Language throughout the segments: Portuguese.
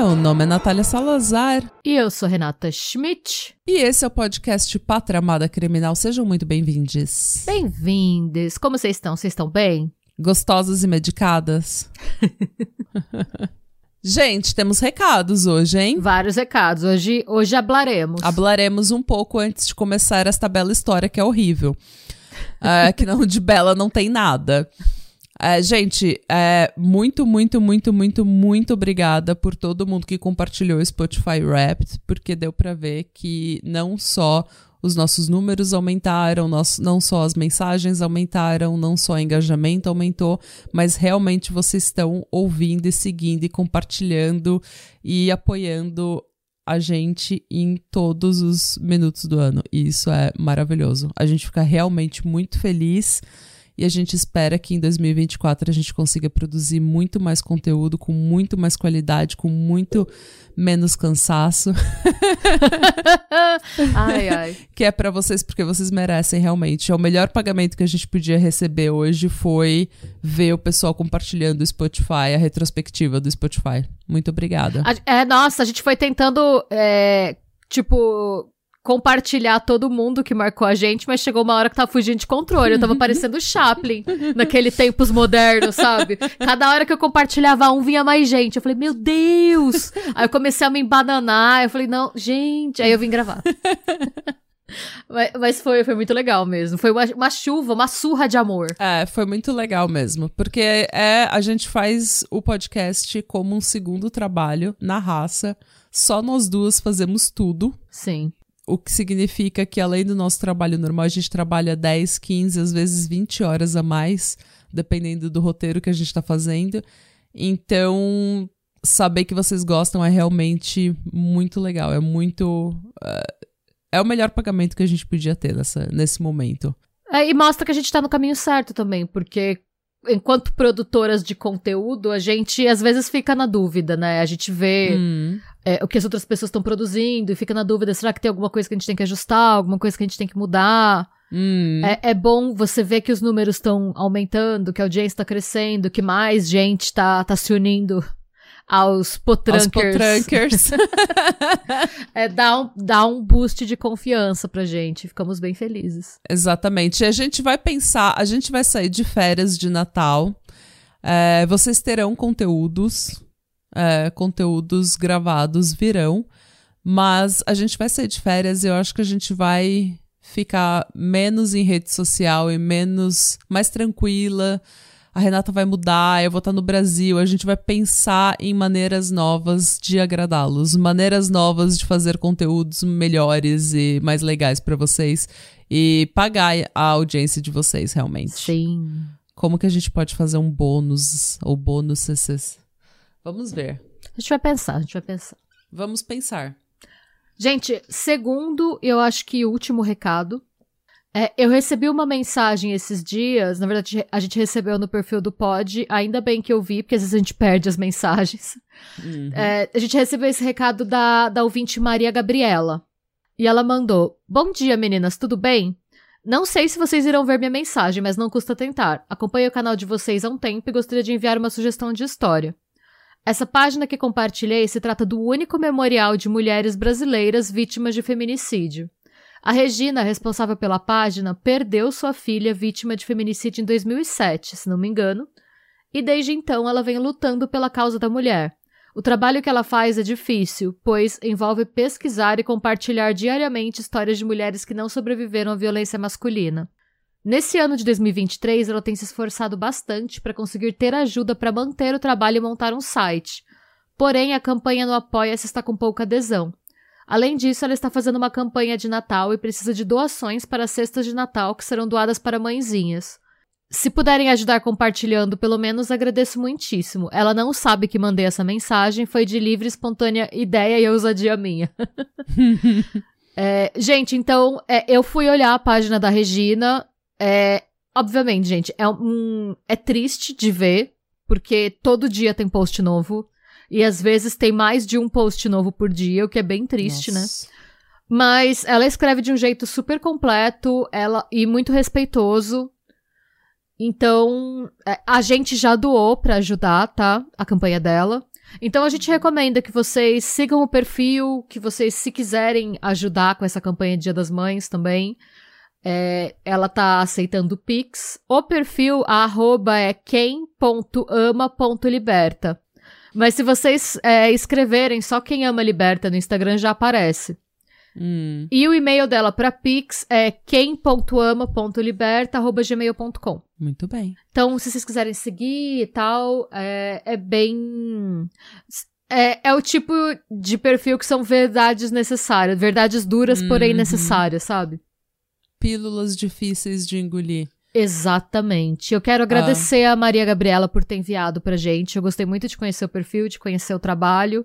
Meu nome é Natália Salazar. E eu sou Renata Schmidt. E esse é o podcast Pátria Amada Criminal. Sejam muito bem-vindos. Bem-vindos. Como vocês estão? Vocês estão bem? Gostosas e medicadas? Gente, temos recados hoje, hein? Vários recados. Hoje, hoje hablaremos. Hablaremos um pouco antes de começar esta bela história que é horrível. É, que não, de bela não tem nada. É, gente, é, muito, muito, muito, muito, muito obrigada por todo mundo que compartilhou o Spotify Wrapped, porque deu para ver que não só os nossos números aumentaram, não só as mensagens aumentaram, não só o engajamento aumentou, mas realmente vocês estão ouvindo e seguindo e compartilhando e apoiando a gente em todos os minutos do ano. E isso é maravilhoso. A gente fica realmente muito feliz e a gente espera que em 2024 a gente consiga produzir muito mais conteúdo, com muito mais qualidade, com muito menos cansaço. ai, ai. Que é para vocês, porque vocês merecem realmente. É o melhor pagamento que a gente podia receber hoje foi ver o pessoal compartilhando o Spotify, a retrospectiva do Spotify. Muito obrigada. É, nossa, a gente foi tentando, é, tipo, compartilhar todo mundo que marcou a gente, mas chegou uma hora que tava fugindo de controle. Eu tava parecendo o Chaplin, naquele tempos modernos, sabe? Cada hora que eu compartilhava um, vinha mais gente. Eu falei, meu Deus! Aí eu comecei a me embananar, eu falei, não, gente. Aí eu vim gravar. Mas, mas, foi, foi muito legal mesmo. Foi uma, uma, chuva, uma surra de amor. É, foi muito legal mesmo. Porque é, a gente faz o podcast como um segundo trabalho na raça. Só nós duas fazemos tudo. Sim o que significa que além do nosso trabalho normal, a gente trabalha 10, 15, às vezes 20 horas a mais, dependendo do roteiro que a gente está fazendo. Então, saber que vocês gostam é realmente muito legal. É muito. Uh, é o melhor pagamento que a gente podia ter nessa, nesse momento. É, e mostra que a gente está no caminho certo também, porque enquanto produtoras de conteúdo, a gente às vezes fica na dúvida, né? A gente vê hum. É, o que as outras pessoas estão produzindo e fica na dúvida: será que tem alguma coisa que a gente tem que ajustar, alguma coisa que a gente tem que mudar? Hum. É, é, bom você ver que os números estão aumentando, que a audiência está crescendo, que mais gente está tá se unindo aos potrankers. Aos potrankers. é, dá, um, dá um boost de confiança pra gente. Ficamos bem felizes. Exatamente. E a gente vai pensar, a gente vai sair de férias de Natal. É, vocês terão conteúdos, é, conteúdos gravados virão, mas a gente vai sair de férias e eu acho que a gente vai ficar menos em rede social e menos mais tranquila a Renata vai mudar, eu vou estar no Brasil, a gente vai pensar em maneiras novas de agradá-los, maneiras novas de fazer conteúdos melhores e mais legais para vocês e pagar a audiência de vocês realmente. Sim. Como que a gente pode fazer um bônus ou bônus CCs? Vamos ver. A gente vai pensar, a gente vai pensar. Vamos pensar. Gente, segundo, eu acho que último recado, é, eu recebi uma mensagem esses dias, na verdade a gente recebeu no perfil do Pod, ainda bem que eu vi, porque às vezes a gente perde as mensagens. Uhum. É, a gente recebeu esse recado da, da ouvinte Maria Gabriela. E ela mandou: Bom dia, meninas, tudo bem? Não sei se vocês irão ver minha mensagem, mas não custa tentar. Acompanho o canal de vocês há um tempo e gostaria de enviar uma sugestão de história. Essa página que compartilhei se trata do único memorial de mulheres brasileiras vítimas de feminicídio. A Regina, responsável pela página, perdeu sua filha vítima de feminicídio em 2007, se não me engano, e desde então ela vem lutando pela causa da mulher. O trabalho que ela faz é difícil, pois envolve pesquisar e compartilhar diariamente histórias de mulheres que não sobreviveram à violência masculina. Nesse ano de 2023, ela tem se esforçado bastante para conseguir ter ajuda para manter o trabalho e montar um site. Porém, a campanha no Apoia-se está com pouca adesão. Além disso, ela está fazendo uma campanha de Natal e precisa de doações para cestas de Natal que serão doadas para mãezinhas. Se puderem ajudar compartilhando, pelo menos agradeço muitíssimo. Ela não sabe que mandei essa mensagem, foi de livre, espontânea ideia e ousadia minha. é, gente, então, é, eu fui olhar a página da Regina. É, obviamente, gente, é, um, é triste de ver, porque todo dia tem post novo. E às vezes tem mais de um post novo por dia, o que é bem triste, né? Nossa. Mas ela escreve de um jeito super completo ela, e muito respeitoso. Então, é, a gente já doou pra ajudar, tá? A campanha dela. Então, a gente recomenda que vocês sigam o perfil, que vocês, se quiserem ajudar com essa campanha de Dia das Mães também. É, ela tá aceitando Pix. O perfil, a arroba é quem.ama.liberta. Mas se vocês é, escreverem só quem ama liberta no Instagram, já aparece. Hum. E o e-mail dela para Pix é quem.ama.liberta.gmail.com. Muito bem. Então, se vocês quiserem seguir e tal, é, é bem. É, é o tipo de perfil que são verdades necessárias. Verdades duras, porém Uhum. necessárias, sabe? Pílulas difíceis de engolir. Exatamente. Eu quero agradecer a Maria Gabriela por ter enviado pra gente. Eu gostei muito de conhecer o perfil, de conhecer o trabalho.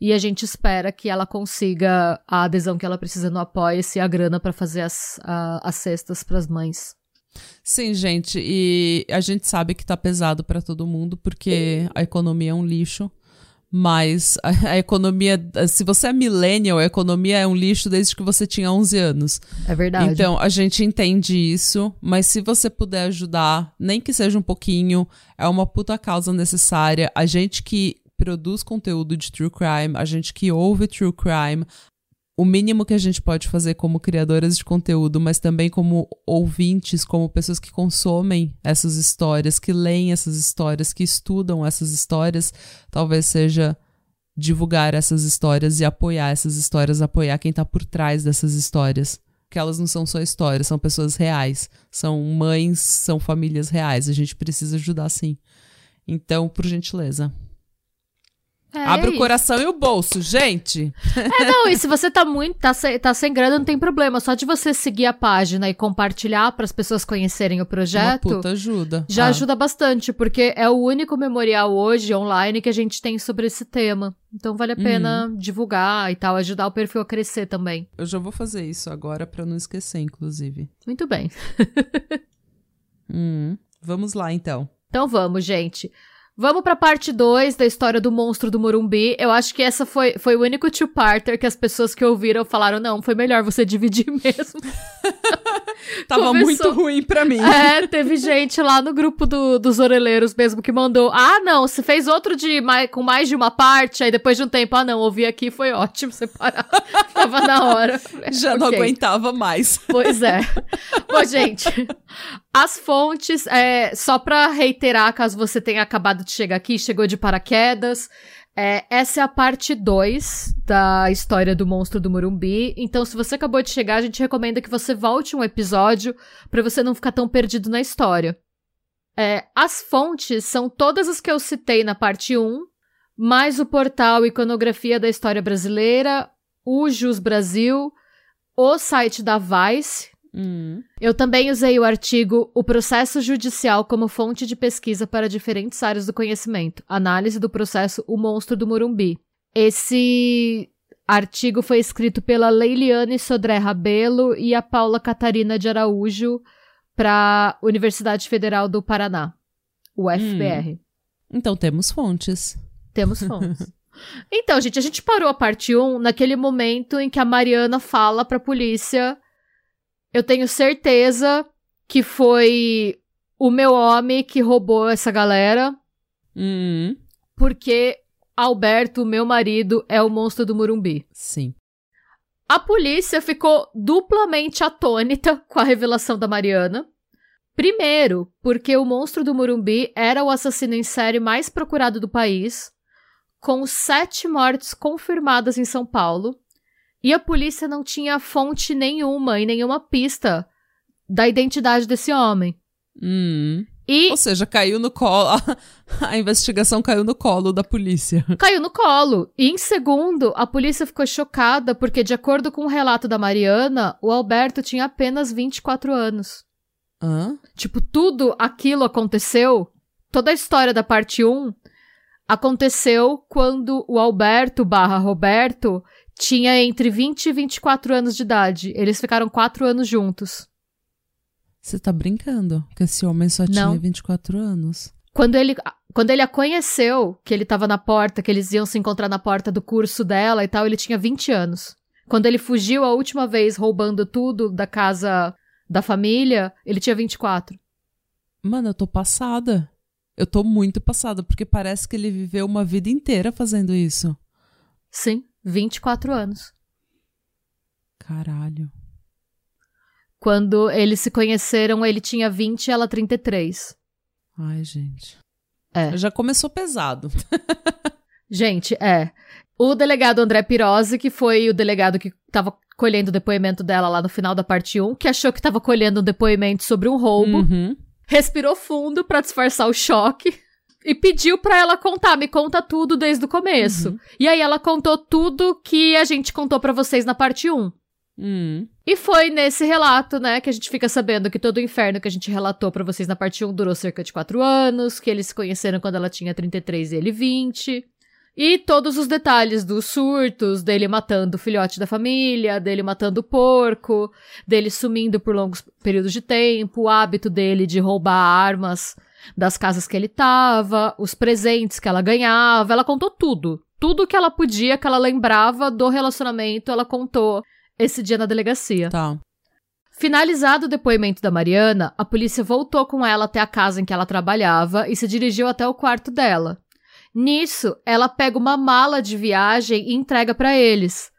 E a gente espera que ela consiga a adesão que ela precisa no Apoia-se e a grana pra fazer as, a- as cestas pras mães. Sim, gente, e a gente sabe que tá pesado pra todo mundo, porque a economia é um lixo. Mas a, a economia, se você é millennial, a economia é um lixo desde que você tinha 11 anos. É verdade. Então, a gente entende isso, mas se você puder ajudar, nem que seja um pouquinho, é uma puta causa necessária. A gente que produz conteúdo de true crime, a gente que ouve true crime, o mínimo que a gente pode fazer como criadoras de conteúdo, mas também como ouvintes, como pessoas que consomem essas histórias, que leem essas histórias, que estudam essas histórias, talvez seja divulgar essas histórias e apoiar essas histórias, apoiar quem tá por trás dessas histórias. Porque elas não são só histórias, são pessoas reais, são mães, são famílias reais. A gente precisa ajudar sim. Então, por gentileza. É Abre o isso. coração e o bolso, gente. É, não, e se você tá muito, tá, sem, tá sem grana, não tem problema. Só de você seguir a página e compartilhar para as pessoas conhecerem o Uma projeto, puta ajuda. já Ah, ajuda bastante, porque é o único memorial hoje online que a gente tem sobre esse tema. Então vale a pena Uhum. divulgar e tal, ajudar o perfil a crescer também. Eu já vou fazer isso agora pra não esquecer, inclusive. Muito bem. Hum, vamos lá, então. Então vamos, gente. Vamos pra parte 2 da história do monstro do Morumbi. Eu acho que essa foi, foi o único two-parter que as pessoas que ouviram falaram: não, foi melhor você dividir mesmo. Tava Começou. muito ruim pra mim. É, teve gente lá no grupo do- dos orelheiros mesmo que mandou: ah, não, você fez outro de mai- com mais de uma parte, aí depois de um tempo, ah, não, ouvi aqui, foi ótimo separar. Tava na hora. Já não Ok. aguentava mais. Pois é. Bom, gente, as fontes, é, só pra reiterar, caso você tenha acabado de chegar aqui, chegou de paraquedas, é, essa é a parte 2 da história do monstro do Morumbi. Então, se você acabou de chegar, a gente recomenda que você volte um episódio pra você não ficar tão perdido na história. É, as fontes são todas as que eu citei na parte 1, mais o portal Iconografia da História Brasileira, o Jus Brasil, o site da Vice, Hum, eu também usei o artigo O Processo Judicial como fonte de pesquisa para diferentes áreas do conhecimento. Análise do processo O Monstro do Morumbi. Esse artigo foi escrito pela Leiliane Sodré Rabelo e a Paula Catarina de Araújo para a Universidade Federal do Paraná, o FBR. Então temos fontes. Temos fontes. Então, gente, a gente parou a parte 1 naquele momento em que a Mariana fala pra polícia: Eu tenho certeza que foi o meu homem que roubou essa galera, Hum, porque Alberto, meu marido, é o monstro do Murumbi. sim. A polícia ficou duplamente atônita com a revelação da Mariana. Primeiro, porque o monstro do Murumbi era o assassino em série mais procurado do país, com sete mortes confirmadas em São Paulo, e a polícia não tinha fonte nenhuma e nenhuma pista da identidade desse homem. Hum. E Ou seja, caiu no colo. A investigação caiu no colo da polícia. caiu no colo. E em segundo, a polícia ficou chocada porque, de acordo com o relato da Mariana, o Alberto tinha apenas 24 anos. Hã? Tipo, tudo aquilo aconteceu, toda a história da parte 1 aconteceu quando o Alberto barra Roberto tinha entre 20 e 24 anos de idade. Eles ficaram quatro anos juntos. Você tá brincando que esse homem só tinha Não. 24 anos? Quando ele, quando ele a conheceu, que ele tava na porta, que eles iam se encontrar na porta do curso dela e tal, ele tinha 20 anos. Quando ele fugiu a última vez roubando tudo da casa da família, ele tinha 24. Mano, eu tô passada. Eu tô muito passada, porque parece que ele viveu uma vida inteira fazendo isso. Sim, 24 anos. Caralho. Quando eles se conheceram, ele tinha 20 e ela 33. Ai, gente. É. Já começou pesado. Gente, é. O delegado André Pirozzi, que foi o delegado que tava colhendo o depoimento dela lá no final da parte 1, que achou que tava colhendo um depoimento sobre um roubo, Uhum. respirou fundo pra disfarçar o choque e pediu pra ela contar, me conta tudo desde o começo. Uhum. E aí ela contou tudo que a gente contou pra vocês na parte 1. Hum. E foi nesse relato, né, que a gente fica sabendo que todo o inferno que a gente relatou pra vocês na parte 1 durou cerca de 4 anos, que eles se conheceram quando ela tinha 33 e ele 20. E todos os detalhes dos surtos, dele matando o filhote da família, dele matando o porco, dele sumindo por longos períodos de tempo, o hábito dele de roubar armas das casas que ele tava, os presentes que ela ganhava, ela contou tudo. Tudo que ela podia, que ela lembrava do relacionamento, ela contou esse dia na delegacia. Tá. Finalizado o depoimento da Mariana, a polícia voltou com ela até a casa em que ela trabalhava e se dirigiu até o quarto dela. Nisso, ela pega uma mala de viagem e entrega pra eles.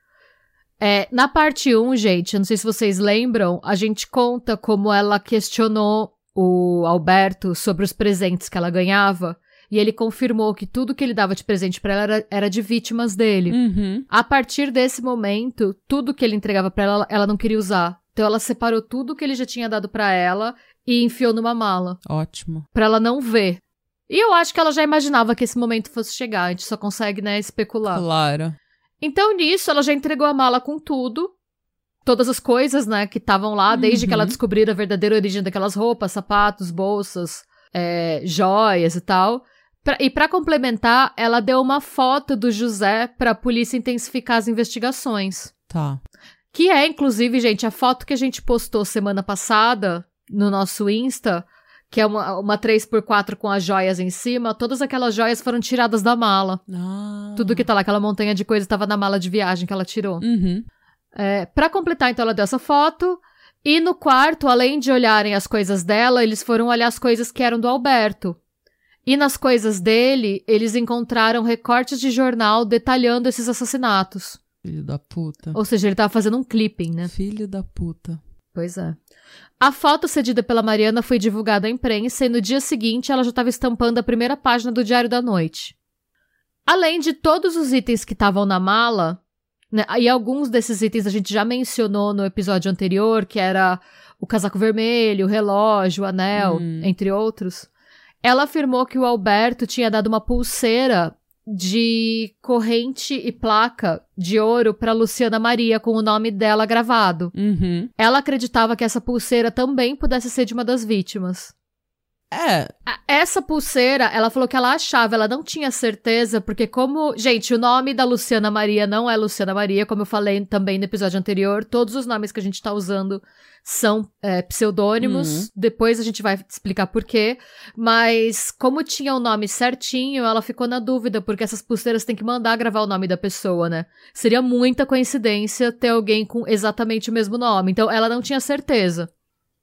É, na parte 1, gente, eu não sei se vocês lembram, a gente conta como ela questionou o Alberto sobre os presentes que ela ganhava e ele confirmou que tudo que ele dava de presente pra ela era, era de vítimas dele. Uhum. A partir desse momento, tudo que ele entregava pra ela, ela não queria usar. Então ela separou tudo que ele já tinha dado pra ela e enfiou numa mala, Ótimo. Pra ela não ver. E eu acho que ela já imaginava que esse momento fosse chegar, a gente só consegue, né, especular. Claro. Então nisso, ela já entregou a mala com tudo, todas as coisas, né, que estavam lá, desde que ela Uhum. descobriu a verdadeira origem daquelas roupas, sapatos, bolsas, é, joias e tal. Pra- e pra complementar, ela deu uma foto do José pra polícia intensificar as investigações. Tá. Que é, inclusive, gente, a foto que a gente postou semana passada no nosso Insta, que é uma, uma 3x4 com as joias em cima, todas aquelas joias foram tiradas da mala. Ah. Tudo que tá lá, aquela montanha de coisa, estava na mala de viagem que ela tirou. Uhum. É, para completar, então, ela deu essa foto. E no quarto, além de olharem as coisas dela, eles foram olhar as coisas que eram do Alberto. E nas coisas dele, eles encontraram recortes de jornal detalhando esses assassinatos. Filho da puta. Ou seja, ele tava fazendo um clipping, né? Filho da puta. Pois é. A foto cedida pela Mariana foi divulgada à imprensa e no dia seguinte ela já estava estampando a primeira página do Diário da Noite. Além de todos os itens que estavam na mala, né, e alguns desses itens a gente já mencionou no episódio anterior, que era o casaco vermelho, o relógio, o anel, Hum. entre outros, ela afirmou que o Alberto tinha dado uma pulseira de corrente e placa de ouro para Luciana Maria com o nome dela gravado. Uhum. Ela acreditava que essa pulseira também pudesse ser de uma das vítimas. É. Essa pulseira, ela falou que ela achava, ela não tinha certeza, porque como. Gente, o nome da Luciana Maria não é Luciana Maria, como eu falei também no episódio anterior. Todos os nomes que a gente tá usando são é, pseudônimos. Uhum. Depois a gente vai explicar por quê. Mas, como tinha o nome certinho, ela ficou na dúvida, porque essas pulseiras têm que mandar gravar o nome da pessoa, né? Seria muita coincidência ter alguém com exatamente o mesmo nome. Então, ela não tinha certeza.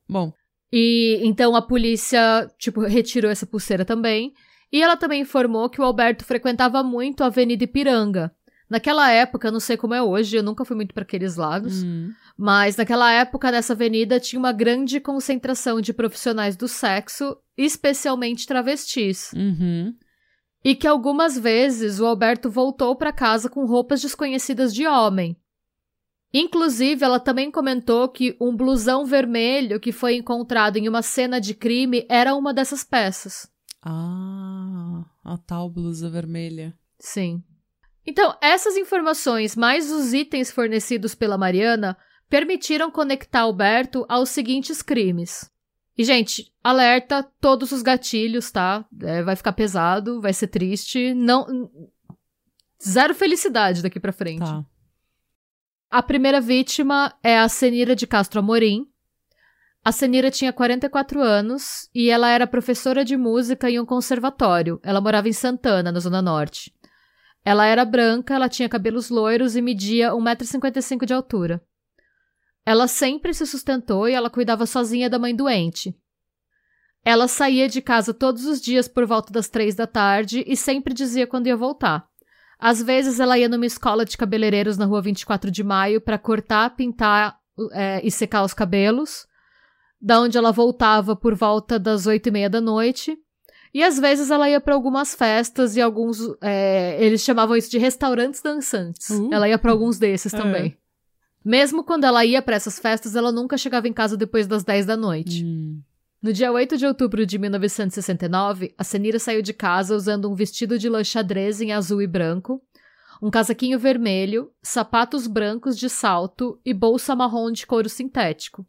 Bom. E então a polícia, tipo, retirou essa pulseira também. E ela também informou que o Alberto frequentava muito a Avenida Ipiranga. Naquela época, eu não sei como é hoje, eu nunca fui muito para aqueles lados, Hum. mas naquela época nessa avenida tinha uma grande concentração de profissionais do sexo, especialmente travestis. Uhum. E que algumas vezes o Alberto voltou para casa com roupas desconhecidas de homem. Inclusive, ela também comentou que um blusão vermelho que foi encontrado em uma cena de crime era uma dessas peças. Ah, a tal blusa vermelha. Sim. Então, essas informações, mais os itens fornecidos pela Mariana, permitiram conectar Alberto aos seguintes crimes. E, gente, alerta todos os gatilhos, tá? É, vai ficar pesado, vai ser triste. Não. Zero felicidade daqui pra frente. Tá. A primeira vítima é a Senira de Castro Amorim. A Senira tinha 44 anos e ela era professora de música em um conservatório. Ela morava em Santana, na Zona Norte. Ela era branca, ela tinha cabelos loiros e media 1,55m de altura. Ela sempre se sustentou e ela cuidava sozinha da mãe doente. Ela saía de casa todos os dias por volta das três da tarde e sempre dizia quando ia voltar. Às vezes ela ia numa escola de cabeleireiros na rua 24 de maio para cortar, pintar é, e secar os cabelos da onde ela voltava por volta das oito e meia da noite. E às vezes ela ia para algumas festas e alguns. É, eles chamavam isso de restaurantes dançantes. Uh. Ela ia para alguns desses é. também. Mesmo quando ela ia para essas festas, ela nunca chegava em casa depois das 10 da noite. Hum. No dia 8 de outubro de 1969, a Senira saiu de casa usando um vestido de lã xadrez em azul e branco, um casaquinho vermelho, sapatos brancos de salto e bolsa marrom de couro sintético.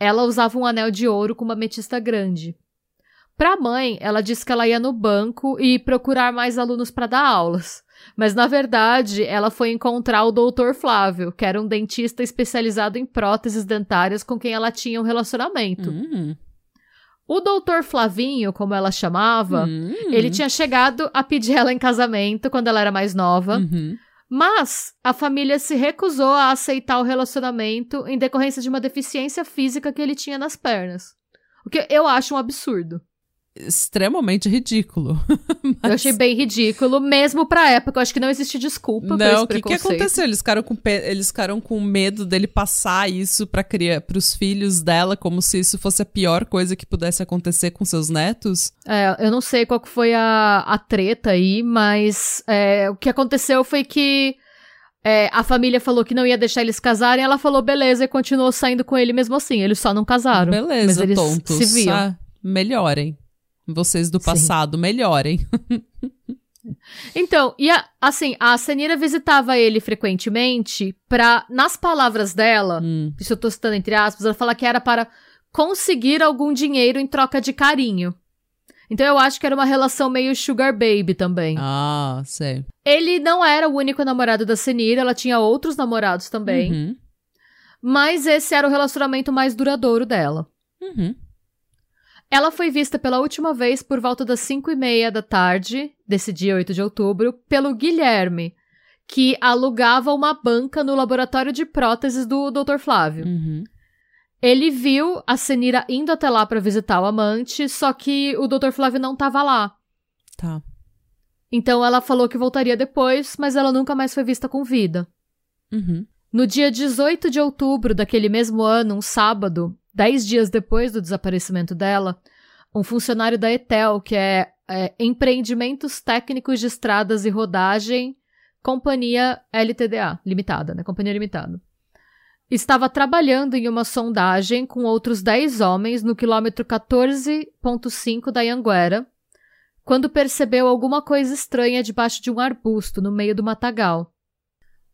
Ela usava um anel de ouro com uma ametista grande. Para a mãe, ela disse que ela ia no banco e procurar mais alunos para dar aulas. Mas na verdade, ela foi encontrar o Dr. Flávio, que era um dentista especializado em próteses dentárias com quem ela tinha um relacionamento. Hum. O doutor Flavinho, como ela chamava, hum. ele tinha chegado a pedir ela em casamento quando ela era mais nova. Uhum. Mas a família se recusou a aceitar o relacionamento em decorrência de uma deficiência física que ele tinha nas pernas. O que eu acho um absurdo extremamente ridículo. Mas... Eu achei bem ridículo, mesmo pra época. Eu acho que não existe desculpa não, o que, que aconteceu? Eles ficaram, com pe... Eles ficaram com medo dele passar isso pra criar pros filhos dela, como se isso fosse a pior coisa que pudesse acontecer com seus netos? É, eu não sei qual foi a, a treta aí, mas é, o que aconteceu foi que é, a família falou que não ia deixar eles casarem, ela falou beleza e continuou saindo com ele mesmo assim. Eles só não casaram. Beleza, mas eles tontos. Se viam. Ah, melhorem. Vocês do passado, Sim. melhorem. Então, e a, assim, a Senira visitava ele frequentemente pra, nas palavras dela, hum. isso eu tô citando entre aspas, ela fala que era para conseguir algum dinheiro em troca de carinho. Então eu acho que era uma relação meio sugar baby também. Ah, sei. Ele não era o único namorado da Senira, ela tinha outros namorados também. Uhum. Mas esse era o relacionamento mais duradouro dela. Uhum. Ela foi vista pela última vez por volta das 5 e meia da tarde, desse dia 8 de outubro, pelo Guilherme, que alugava uma banca no laboratório de próteses do Dr. Flávio. Uhum. Ele viu a Senira indo até lá para visitar o amante, só que o Dr. Flávio não estava lá. Tá. Então ela falou que voltaria depois, mas ela nunca mais foi vista com vida. Uhum. No dia 18 de outubro daquele mesmo ano, um sábado, Dez dias depois do desaparecimento dela, um funcionário da ETEL, que é, é Empreendimentos Técnicos de Estradas e Rodagem, Companhia LTDA, limitada, né? Companhia Limitada. Estava trabalhando em uma sondagem com outros 10 homens no quilômetro 14.5 da Anguera, quando percebeu alguma coisa estranha debaixo de um arbusto no meio do matagal.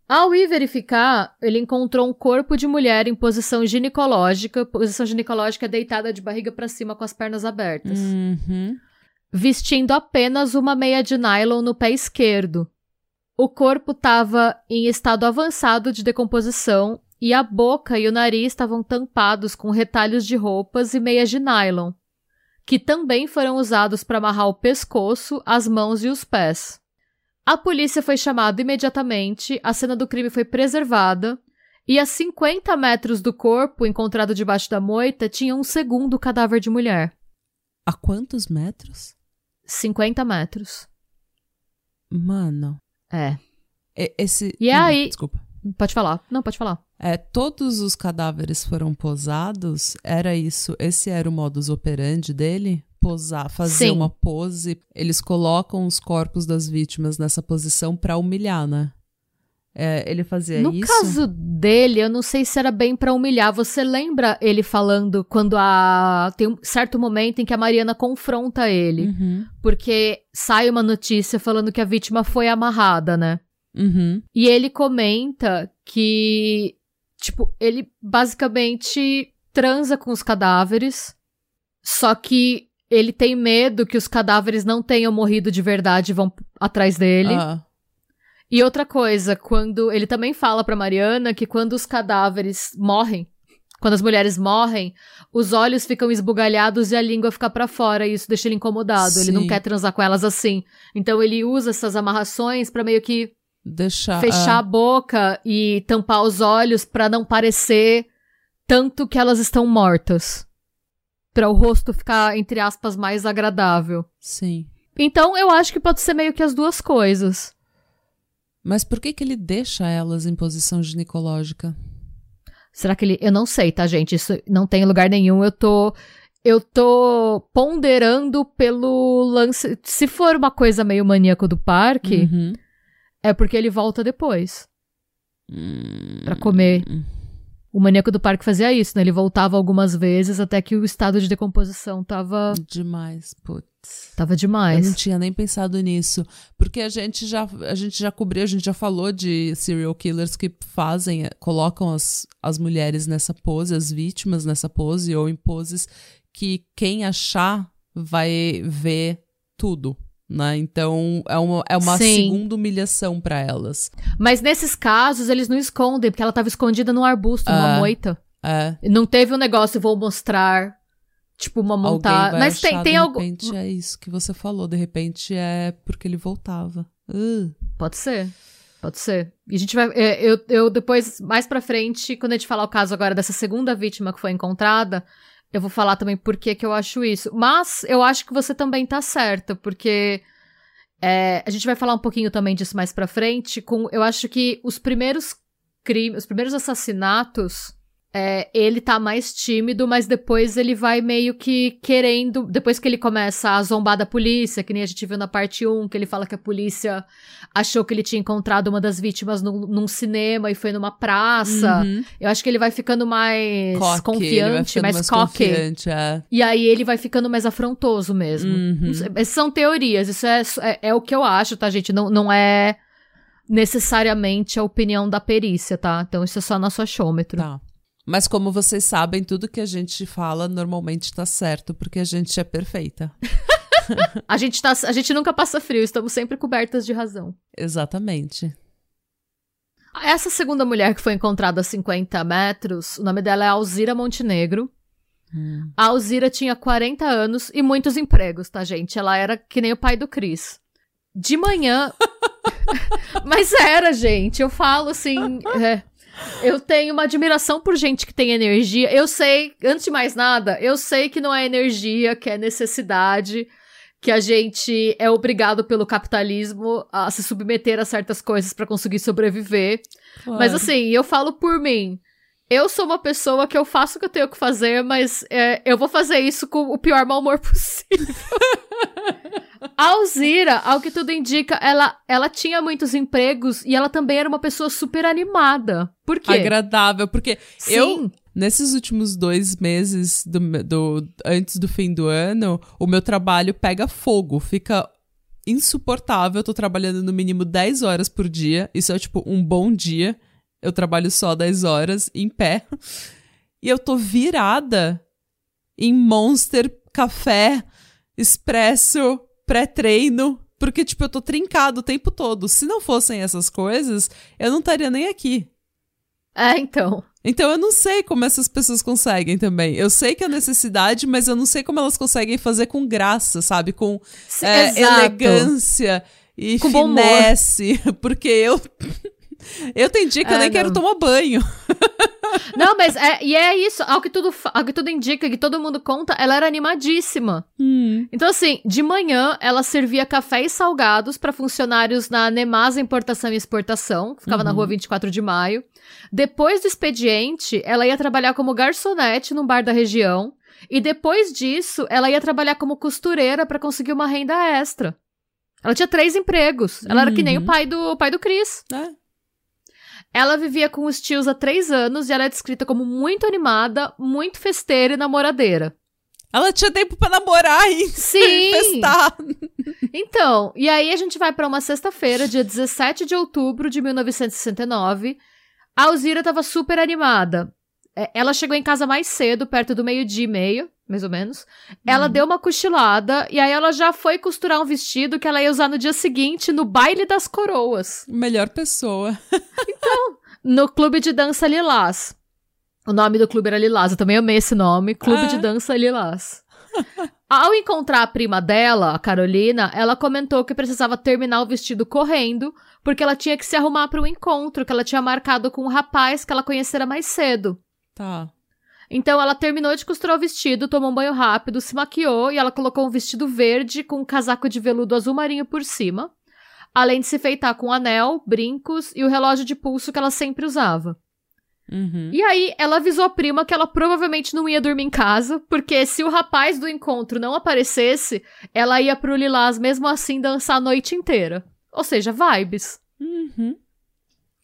Ao ir verificar, ele encontrou um corpo de mulher em posição ginecológica, posição ginecológica deitada de barriga para cima com as pernas abertas. Uhum. Vestindo apenas uma meia de nylon no pé esquerdo. O corpo estava em estado avançado de decomposição e a boca e o nariz estavam tampados com retalhos de roupas e meias de nylon, que também foram usados para amarrar o pescoço, as mãos e os pés. A polícia foi chamada imediatamente, a cena do crime foi preservada, e a 50 metros do corpo encontrado debaixo da moita tinha um segundo cadáver de mulher. A quantos metros? 50 metros. Mano. É. E, esse. E hum, aí. Desculpa. Pode falar. Não, pode falar. É, todos os cadáveres foram posados? Era isso? Esse era o modus operandi dele? Posar, fazer Sim. uma pose, eles colocam os corpos das vítimas nessa posição para humilhar, né? É, ele fazia no isso. No caso dele, eu não sei se era bem para humilhar. Você lembra ele falando quando a tem um certo momento em que a Mariana confronta ele, uhum. porque sai uma notícia falando que a vítima foi amarrada, né? Uhum. E ele comenta que tipo ele basicamente transa com os cadáveres, só que ele tem medo que os cadáveres não tenham morrido de verdade e vão atrás dele. Ah. E outra coisa, quando ele também fala pra Mariana que quando os cadáveres morrem, quando as mulheres morrem, os olhos ficam esbugalhados e a língua fica para fora, e isso deixa ele incomodado. Sim. Ele não quer transar com elas assim. Então ele usa essas amarrações para meio que Deixar, fechar a boca e tampar os olhos para não parecer tanto que elas estão mortas. Para o rosto ficar, entre aspas, mais agradável. Sim. Então eu acho que pode ser meio que as duas coisas. Mas por que, que ele deixa elas em posição ginecológica? Será que ele. Eu não sei, tá, gente? Isso não tem lugar nenhum. Eu tô. Eu tô ponderando pelo lance. Se for uma coisa meio maníaco do parque, uhum. é porque ele volta depois. Hum... para comer. O maníaco do parque fazia isso, né? Ele voltava algumas vezes até que o estado de decomposição tava. Demais, putz. Tava demais. Eu não tinha nem pensado nisso. Porque a gente já, a gente já cobriu, a gente já falou de serial killers que fazem, colocam as, as mulheres nessa pose, as vítimas nessa pose, ou em poses que quem achar vai ver tudo né? Então é uma, é uma segunda humilhação para elas. Mas nesses casos eles não escondem, porque ela tava escondida num arbusto, numa é, moita. É. Não teve um negócio, vou mostrar. Tipo, uma montagem. Mas tem, tem algo. De repente é isso que você falou. De repente é porque ele voltava. Uh. Pode ser. Pode ser. E a gente vai. É, eu, eu depois, mais pra frente, quando a gente falar o caso agora dessa segunda vítima que foi encontrada, eu vou falar também por que, que eu acho isso. Mas eu acho que você também tá certa, porque é, a gente vai falar um pouquinho também disso mais pra frente. Com, eu acho que os primeiros crimes, os primeiros assassinatos é, ele tá mais tímido, mas depois ele vai meio que querendo. Depois que ele começa a zombar da polícia, que nem a gente viu na parte 1, que ele fala que a polícia achou que ele tinha encontrado uma das vítimas num, num cinema e foi numa praça. Uhum. Eu acho que ele vai ficando mais coque, confiante, mais, mais coque. É. E aí ele vai ficando mais afrontoso mesmo. Uhum. Essas são teorias, isso é, é, é o que eu acho, tá, gente? Não, não é necessariamente a opinião da perícia, tá? Então isso é só nosso achômetro. Tá. Mas como vocês sabem, tudo que a gente fala normalmente tá certo, porque a gente é perfeita. a, gente tá, a gente nunca passa frio, estamos sempre cobertas de razão. Exatamente. Essa segunda mulher que foi encontrada a 50 metros, o nome dela é Alzira Montenegro. Hum. A Alzira tinha 40 anos e muitos empregos, tá, gente? Ela era que nem o pai do Cris. De manhã. Mas era, gente. Eu falo assim. É, eu tenho uma admiração por gente que tem energia. Eu sei, antes de mais nada, eu sei que não é energia, que é necessidade, que a gente é obrigado pelo capitalismo a se submeter a certas coisas para conseguir sobreviver. Claro. Mas assim, eu falo por mim. Eu sou uma pessoa que eu faço o que eu tenho que fazer, mas é, eu vou fazer isso com o pior mau humor possível. A Alzira, ao que tudo indica, ela, ela tinha muitos empregos e ela também era uma pessoa super animada. Por quê? Agradável, porque Sim. eu, nesses últimos dois meses do, do, antes do fim do ano, o meu trabalho pega fogo, fica insuportável. Eu tô trabalhando no mínimo 10 horas por dia. Isso é tipo um bom dia. Eu trabalho só 10 horas em pé. E eu tô virada em Monster, café, expresso, pré-treino, porque, tipo, eu tô trincado o tempo todo. Se não fossem essas coisas, eu não estaria nem aqui. É, então. Então eu não sei como essas pessoas conseguem também. Eu sei que é necessidade, mas eu não sei como elas conseguem fazer com graça, sabe? Com é, elegância e com finesse. Porque eu. Eu tenho dia que é, eu nem não. quero tomar banho. Não, mas é, e é isso, ao que, tudo, ao que tudo indica, que todo mundo conta, ela era animadíssima. Hum. Então, assim, de manhã ela servia café e salgados para funcionários na Nemasa Importação e Exportação, que ficava uhum. na rua 24 de maio. Depois do expediente, ela ia trabalhar como garçonete num bar da região. E depois disso, ela ia trabalhar como costureira para conseguir uma renda extra. Ela tinha três empregos. Ela uhum. era que nem o uhum. pai do, o pai do Chris. É. Ela vivia com os tios há três anos e ela é descrita como muito animada, muito festeira e namoradeira. Ela tinha tempo para namorar e Sim. festar. Então, e aí a gente vai para uma sexta-feira, dia 17 de outubro de 1969. A Alzira tava super animada. É, ela chegou em casa mais cedo, perto do meio-dia e meio, mais ou menos. Ela uhum. deu uma cochilada e aí ela já foi costurar um vestido que ela ia usar no dia seguinte no baile das coroas. Melhor pessoa. então, no clube de dança Lilás. O nome do clube era Lilás. Eu também amei esse nome. Clube Ah. de Dança Lilás. Ao encontrar a prima dela, a Carolina, ela comentou que precisava terminar o vestido correndo, porque ela tinha que se arrumar para o encontro que ela tinha marcado com um rapaz que ela conhecera mais cedo. Tá. Então ela terminou de costurar o vestido, tomou um banho rápido, se maquiou e ela colocou um vestido verde com um casaco de veludo azul marinho por cima, além de se feitar com um anel, brincos e o relógio de pulso que ela sempre usava. Uhum. E aí, ela avisou a prima que ela provavelmente não ia dormir em casa, porque se o rapaz do encontro não aparecesse, ela ia pro Lilás mesmo assim dançar a noite inteira. Ou seja, vibes. Uhum.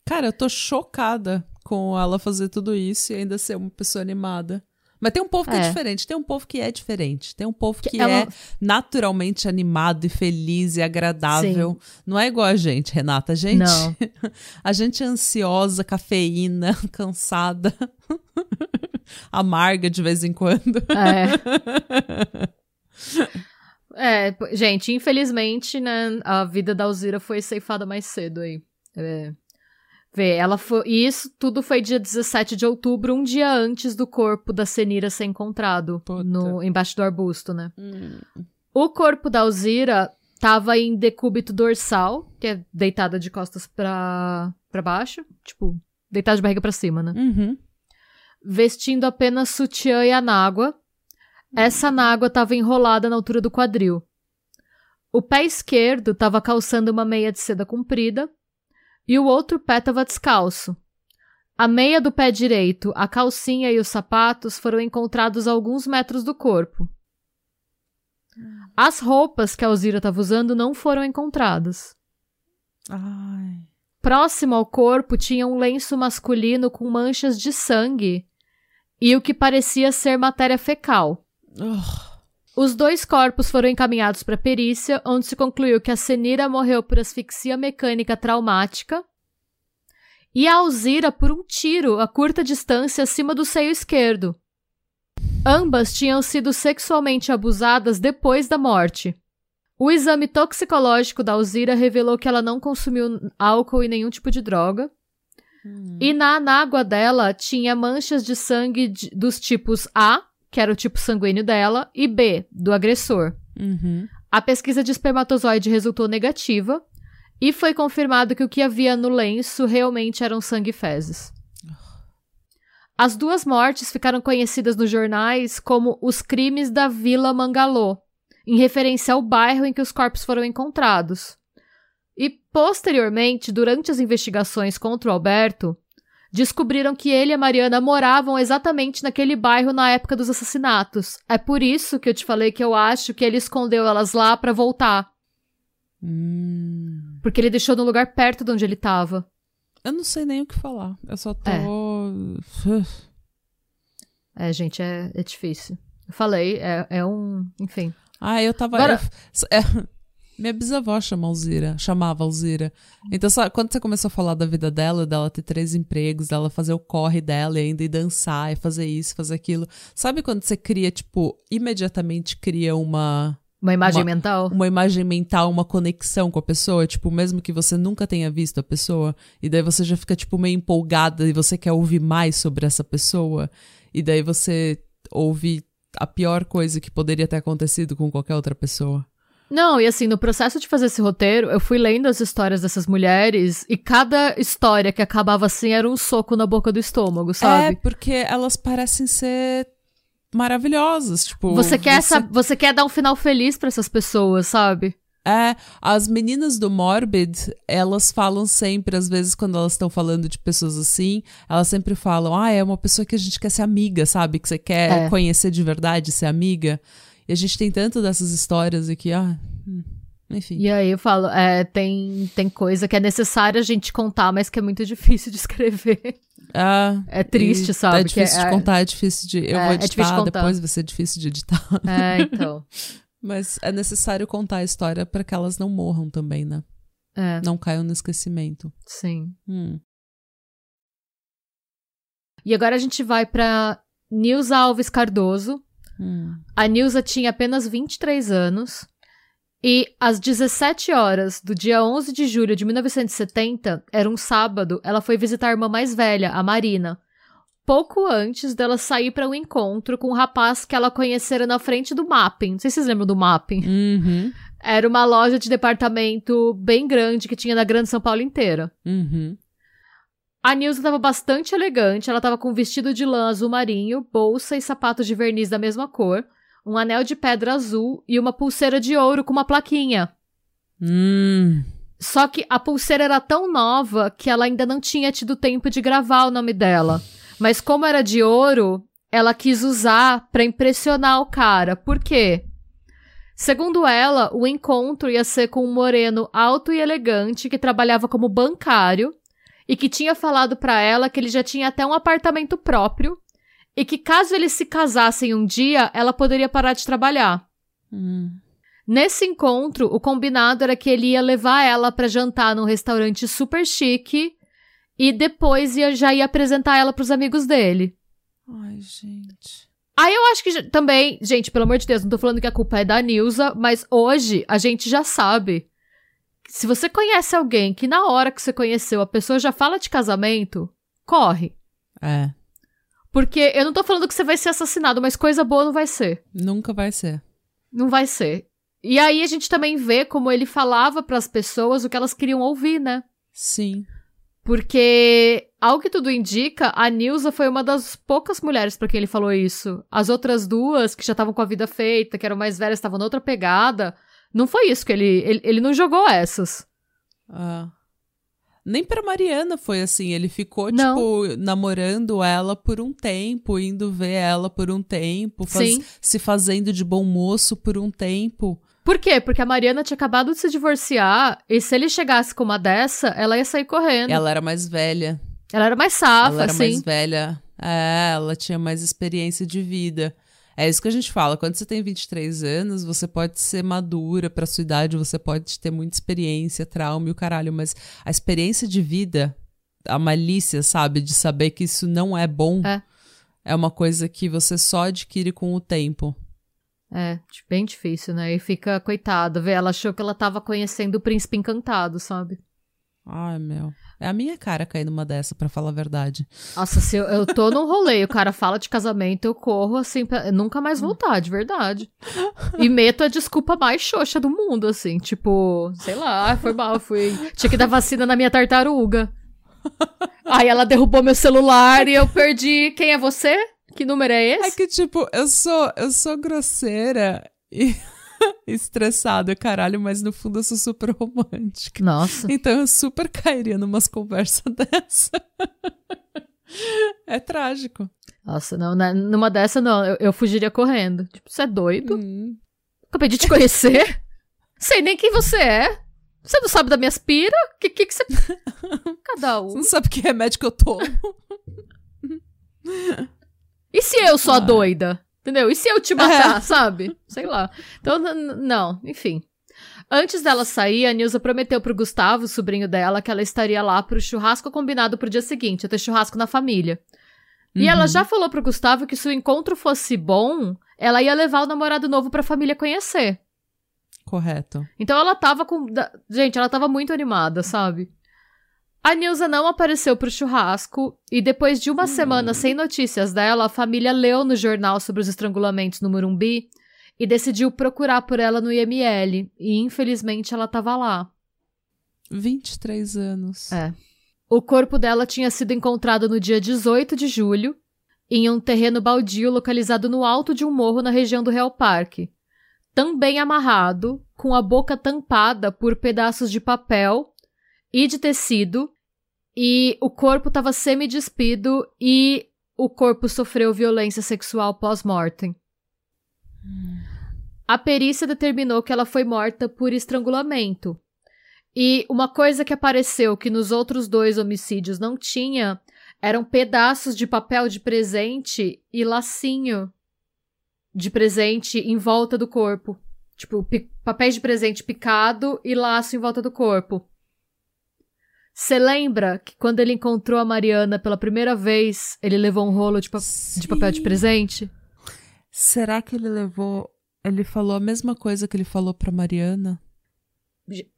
Cara, eu tô chocada com ela fazer tudo isso e ainda ser uma pessoa animada. Mas tem um povo que é, É. diferente, tem um povo que é diferente, tem um povo que, ela- é naturalmente animado e feliz e agradável. Não é igual a gente, Renata. A gente, Não. a gente é ansiosa, cafeína, cansada, amarga de vez em quando. É. É, gente, infelizmente, né, a vida da Alzira foi ceifada mais cedo aí. É. Vê, ela foi. E isso tudo foi dia 17 de outubro, um dia antes do corpo da Senira ser encontrado Puta. no, embaixo do arbusto, né? Hum. O corpo da Alzira tava em decúbito dorsal, que é deitada de costas pra, pra baixo, tipo, deitada de barriga pra cima, né? Uhum. Vestindo apenas sutiã e anágua. Essa anágua tava enrolada na altura do quadril. O pé esquerdo tava calçando uma meia de seda comprida e o outro pé tava descalço. A meia do pé direito, a calcinha e os sapatos foram encontrados a alguns metros do corpo. As roupas que a Alzira estava usando não foram encontradas. Ai. Próximo ao corpo tinha um lenço masculino com manchas de sangue e o que parecia ser matéria fecal. Ugh. Os dois corpos foram encaminhados para perícia, onde se concluiu que a Senira morreu por asfixia mecânica traumática e a Alzira por um tiro a curta distância acima do seio esquerdo. Ambas tinham sido sexualmente abusadas depois da morte. O exame toxicológico da Alzira revelou que ela não consumiu álcool e nenhum tipo de droga. E na anágua dela tinha manchas de sangue de- dos tipos A, que era o tipo sanguíneo dela, e B, do agressor. Uhum. A pesquisa de espermatozoide resultou negativa e foi confirmado que o que havia no lenço realmente eram sangue e fezes. As duas mortes ficaram conhecidas nos jornais como os crimes da Vila Mangalô, em referência ao bairro em que os corpos foram encontrados. E, posteriormente, durante as investigações contra o Alberto, descobriram que ele e a Mariana moravam exatamente naquele bairro na época dos assassinatos. É por isso que eu te falei que eu acho que ele escondeu elas lá pra voltar. Hum. Porque ele deixou no lugar perto de onde ele tava. Eu não sei nem o que falar. Eu só tô. É, gente, é, é difícil. Eu falei, é, é um. Enfim. Ah, eu tava. Agora- eu- é, minha bisavó chama Alzira, chamava Alzira. Então, sabe, quando você começou a falar da vida dela, dela ter três empregos, dela fazer o corre dela e ainda ir dançar e fazer isso, fazer aquilo. Sabe quando você cria, tipo, imediatamente cria uma. Uma imagem Uma- mental? Uma imagem mental, uma conexão com a pessoa, tipo, mesmo que você nunca tenha visto a pessoa, e daí você já fica, tipo, meio empolgada e você quer ouvir mais sobre essa pessoa, e daí você ouve a pior coisa que poderia ter acontecido com qualquer outra pessoa. Não, e assim, no processo de fazer esse roteiro, eu fui lendo as histórias dessas mulheres e cada história que acabava assim era um soco na boca do estômago, É, sabe? porque elas parecem ser maravilhosas, tipo... você, quer sa- você quer dar um final feliz pra essas pessoas, sabe? É, as meninas do Morbid, elas falam sempre, às vezes, quando elas estão falando de pessoas assim, elas sempre falam, ah, é uma pessoa que a gente quer ser amiga, sabe? Que você quer É. conhecer de verdade, ser amiga. E a gente tem tanto dessas histórias aqui, ah, hum, enfim. E aí eu falo, é, tem, tem coisa que é necessária a gente contar, mas que é muito difícil de escrever. Ah, É triste, e sabe? É difícil de contar, é difícil de. Eu É, vou é de editar, depois vai ser difícil de editar. É, então. Mas é necessário contar a história para que elas não morram também, né? É, Não caiam no esquecimento. sim. Hum. E agora a gente vai pra Nilza Alves Cardoso. Hum. A Nilza tinha apenas 23 anos. E às 17 horas do dia 11 de julho de 1970, era um sábado, ela foi visitar a irmã mais velha, a Marina. pouco antes dela sair para um encontro com um rapaz que ela conhecera na frente do Mapping. Não sei se vocês lembram do Mapping. Uhum. Era uma loja de departamento bem grande que tinha na Grande São Paulo inteira. Uhum. A Nilza estava bastante elegante, ela estava com um vestido de lã azul marinho, bolsa e sapatos de verniz da mesma cor, um anel de pedra azul e uma pulseira de ouro com uma plaquinha. Hum. Só que a pulseira era tão nova que ela ainda não tinha tido tempo de gravar o nome dela. Mas como era de ouro, ela quis usar para impressionar o cara. Por quê? Segundo ela, o encontro ia ser com um moreno alto e elegante que trabalhava como bancário e que tinha falado para ela que ele já tinha até um apartamento próprio e que caso eles se casassem um dia, ela poderia parar de trabalhar. Hum. Nesse encontro, o combinado era que ele ia levar ela para jantar num restaurante super chique e depois ia, já ia apresentar ela pros amigos dele. Ai, gente. Aí eu acho que também, gente, pelo amor de Deus, não tô falando que a culpa é da Nilza, mas hoje a gente já sabe. Se você conhece alguém que na hora que você conheceu a pessoa já fala de casamento, corre. É. Porque eu não tô falando que você vai ser assassinado, mas coisa boa não vai ser. Nunca vai ser. Não vai ser. E aí a gente também vê como ele falava pras pessoas o que elas queriam ouvir, né? Sim. Porque, ao que tudo indica, a Nilza foi uma das poucas mulheres pra quem ele falou isso. As outras duas, que já estavam com a vida feita, que eram mais velhas, estavam noutra pegada. Não foi isso que ele. Ele, ele não jogou essas. Ah. Nem pra Mariana foi assim. Ele ficou, Não. tipo, namorando ela por um tempo, indo ver ela por um tempo, faz- se fazendo de bom moço por um tempo. Por quê? Porque a Mariana tinha acabado de se divorciar, e se ele chegasse com uma dessa, ela ia sair correndo. Ela, Ela era mais velha. era mais safa, ela era assim. mais velha. É, ela tinha mais experiência de vida. É isso que a gente fala. Quando você tem 23 anos, você pode ser madura pra sua idade, você pode ter muita experiência, trauma e o caralho, mas a experiência de vida, a malícia, sabe, de saber que isso não é bom, É. é uma coisa que você só adquire com o tempo. É, bem difícil, né? E fica, coitada, vê, ela achou que ela tava conhecendo o príncipe encantado, sabe? Ai, meu. É a minha cara cair numa dessa, pra falar a verdade. Nossa, se eu, eu tô num rolê e o cara fala de casamento, eu corro assim, pra nunca mais voltar, de verdade. E meto a desculpa mais xoxa do mundo, assim, tipo, sei lá, foi mal, fui. Tinha que dar vacina na minha tartaruga. Aí ela derrubou meu celular e eu perdi. Quem é você? Que número é É esse? que, tipo, eu sou, eu sou grosseira e estressada, caralho, mas no fundo eu sou super romântica. Nossa. Então eu super cairia numas conversas dessa. é trágico. Nossa, não, né, numa dessa não, eu, eu fugiria correndo. Tipo, você é doido? Hum. Acabei de te conhecer. Sei nem quem você é. Você não sabe da minha aspira? Que que, que você. Cada Você um. não sabe que remédio que eu tomo? E se eu sou a Ah. doida? Entendeu? E se eu te matar, sabe? Sei lá. Então, não, enfim. Antes dela sair, a Nilza prometeu pro Gustavo, sobrinho dela, que ela estaria lá pro churrasco combinado pro dia seguinte, ter churrasco na família. E ela Uhum. já falou pro Gustavo que se o encontro fosse bom, ela ia levar o namorado novo pra família conhecer. Correto. Então ela tava com. Gente, ela tava muito animada, sabe? A Nilza não apareceu pro churrasco e depois de uma semana sem notícias dela, a família leu no jornal sobre os estrangulamentos no Morumbi e decidiu procurar por ela no IML. E infelizmente ela tava lá. 23 anos. É. O corpo dela tinha sido encontrado no dia 18 de julho, em um terreno baldio localizado no alto de um morro na região do Real Parque. Também amarrado, com a boca tampada por pedaços de papel e de tecido, e o corpo estava semi-despido e o corpo sofreu violência sexual pós-mortem. A perícia determinou que ela foi morta por estrangulamento. E uma coisa que apareceu que nos outros dois homicídios não tinha eram pedaços de papel de presente e lacinho de presente em volta do corpo. Tipo, papéis de presente picado e laço em volta do corpo. Você lembra que quando ele encontrou a Mariana pela primeira vez, ele levou um rolo de, pa- de papel de presente? Será que ele levou. Ele falou a mesma coisa que ele falou pra Mariana?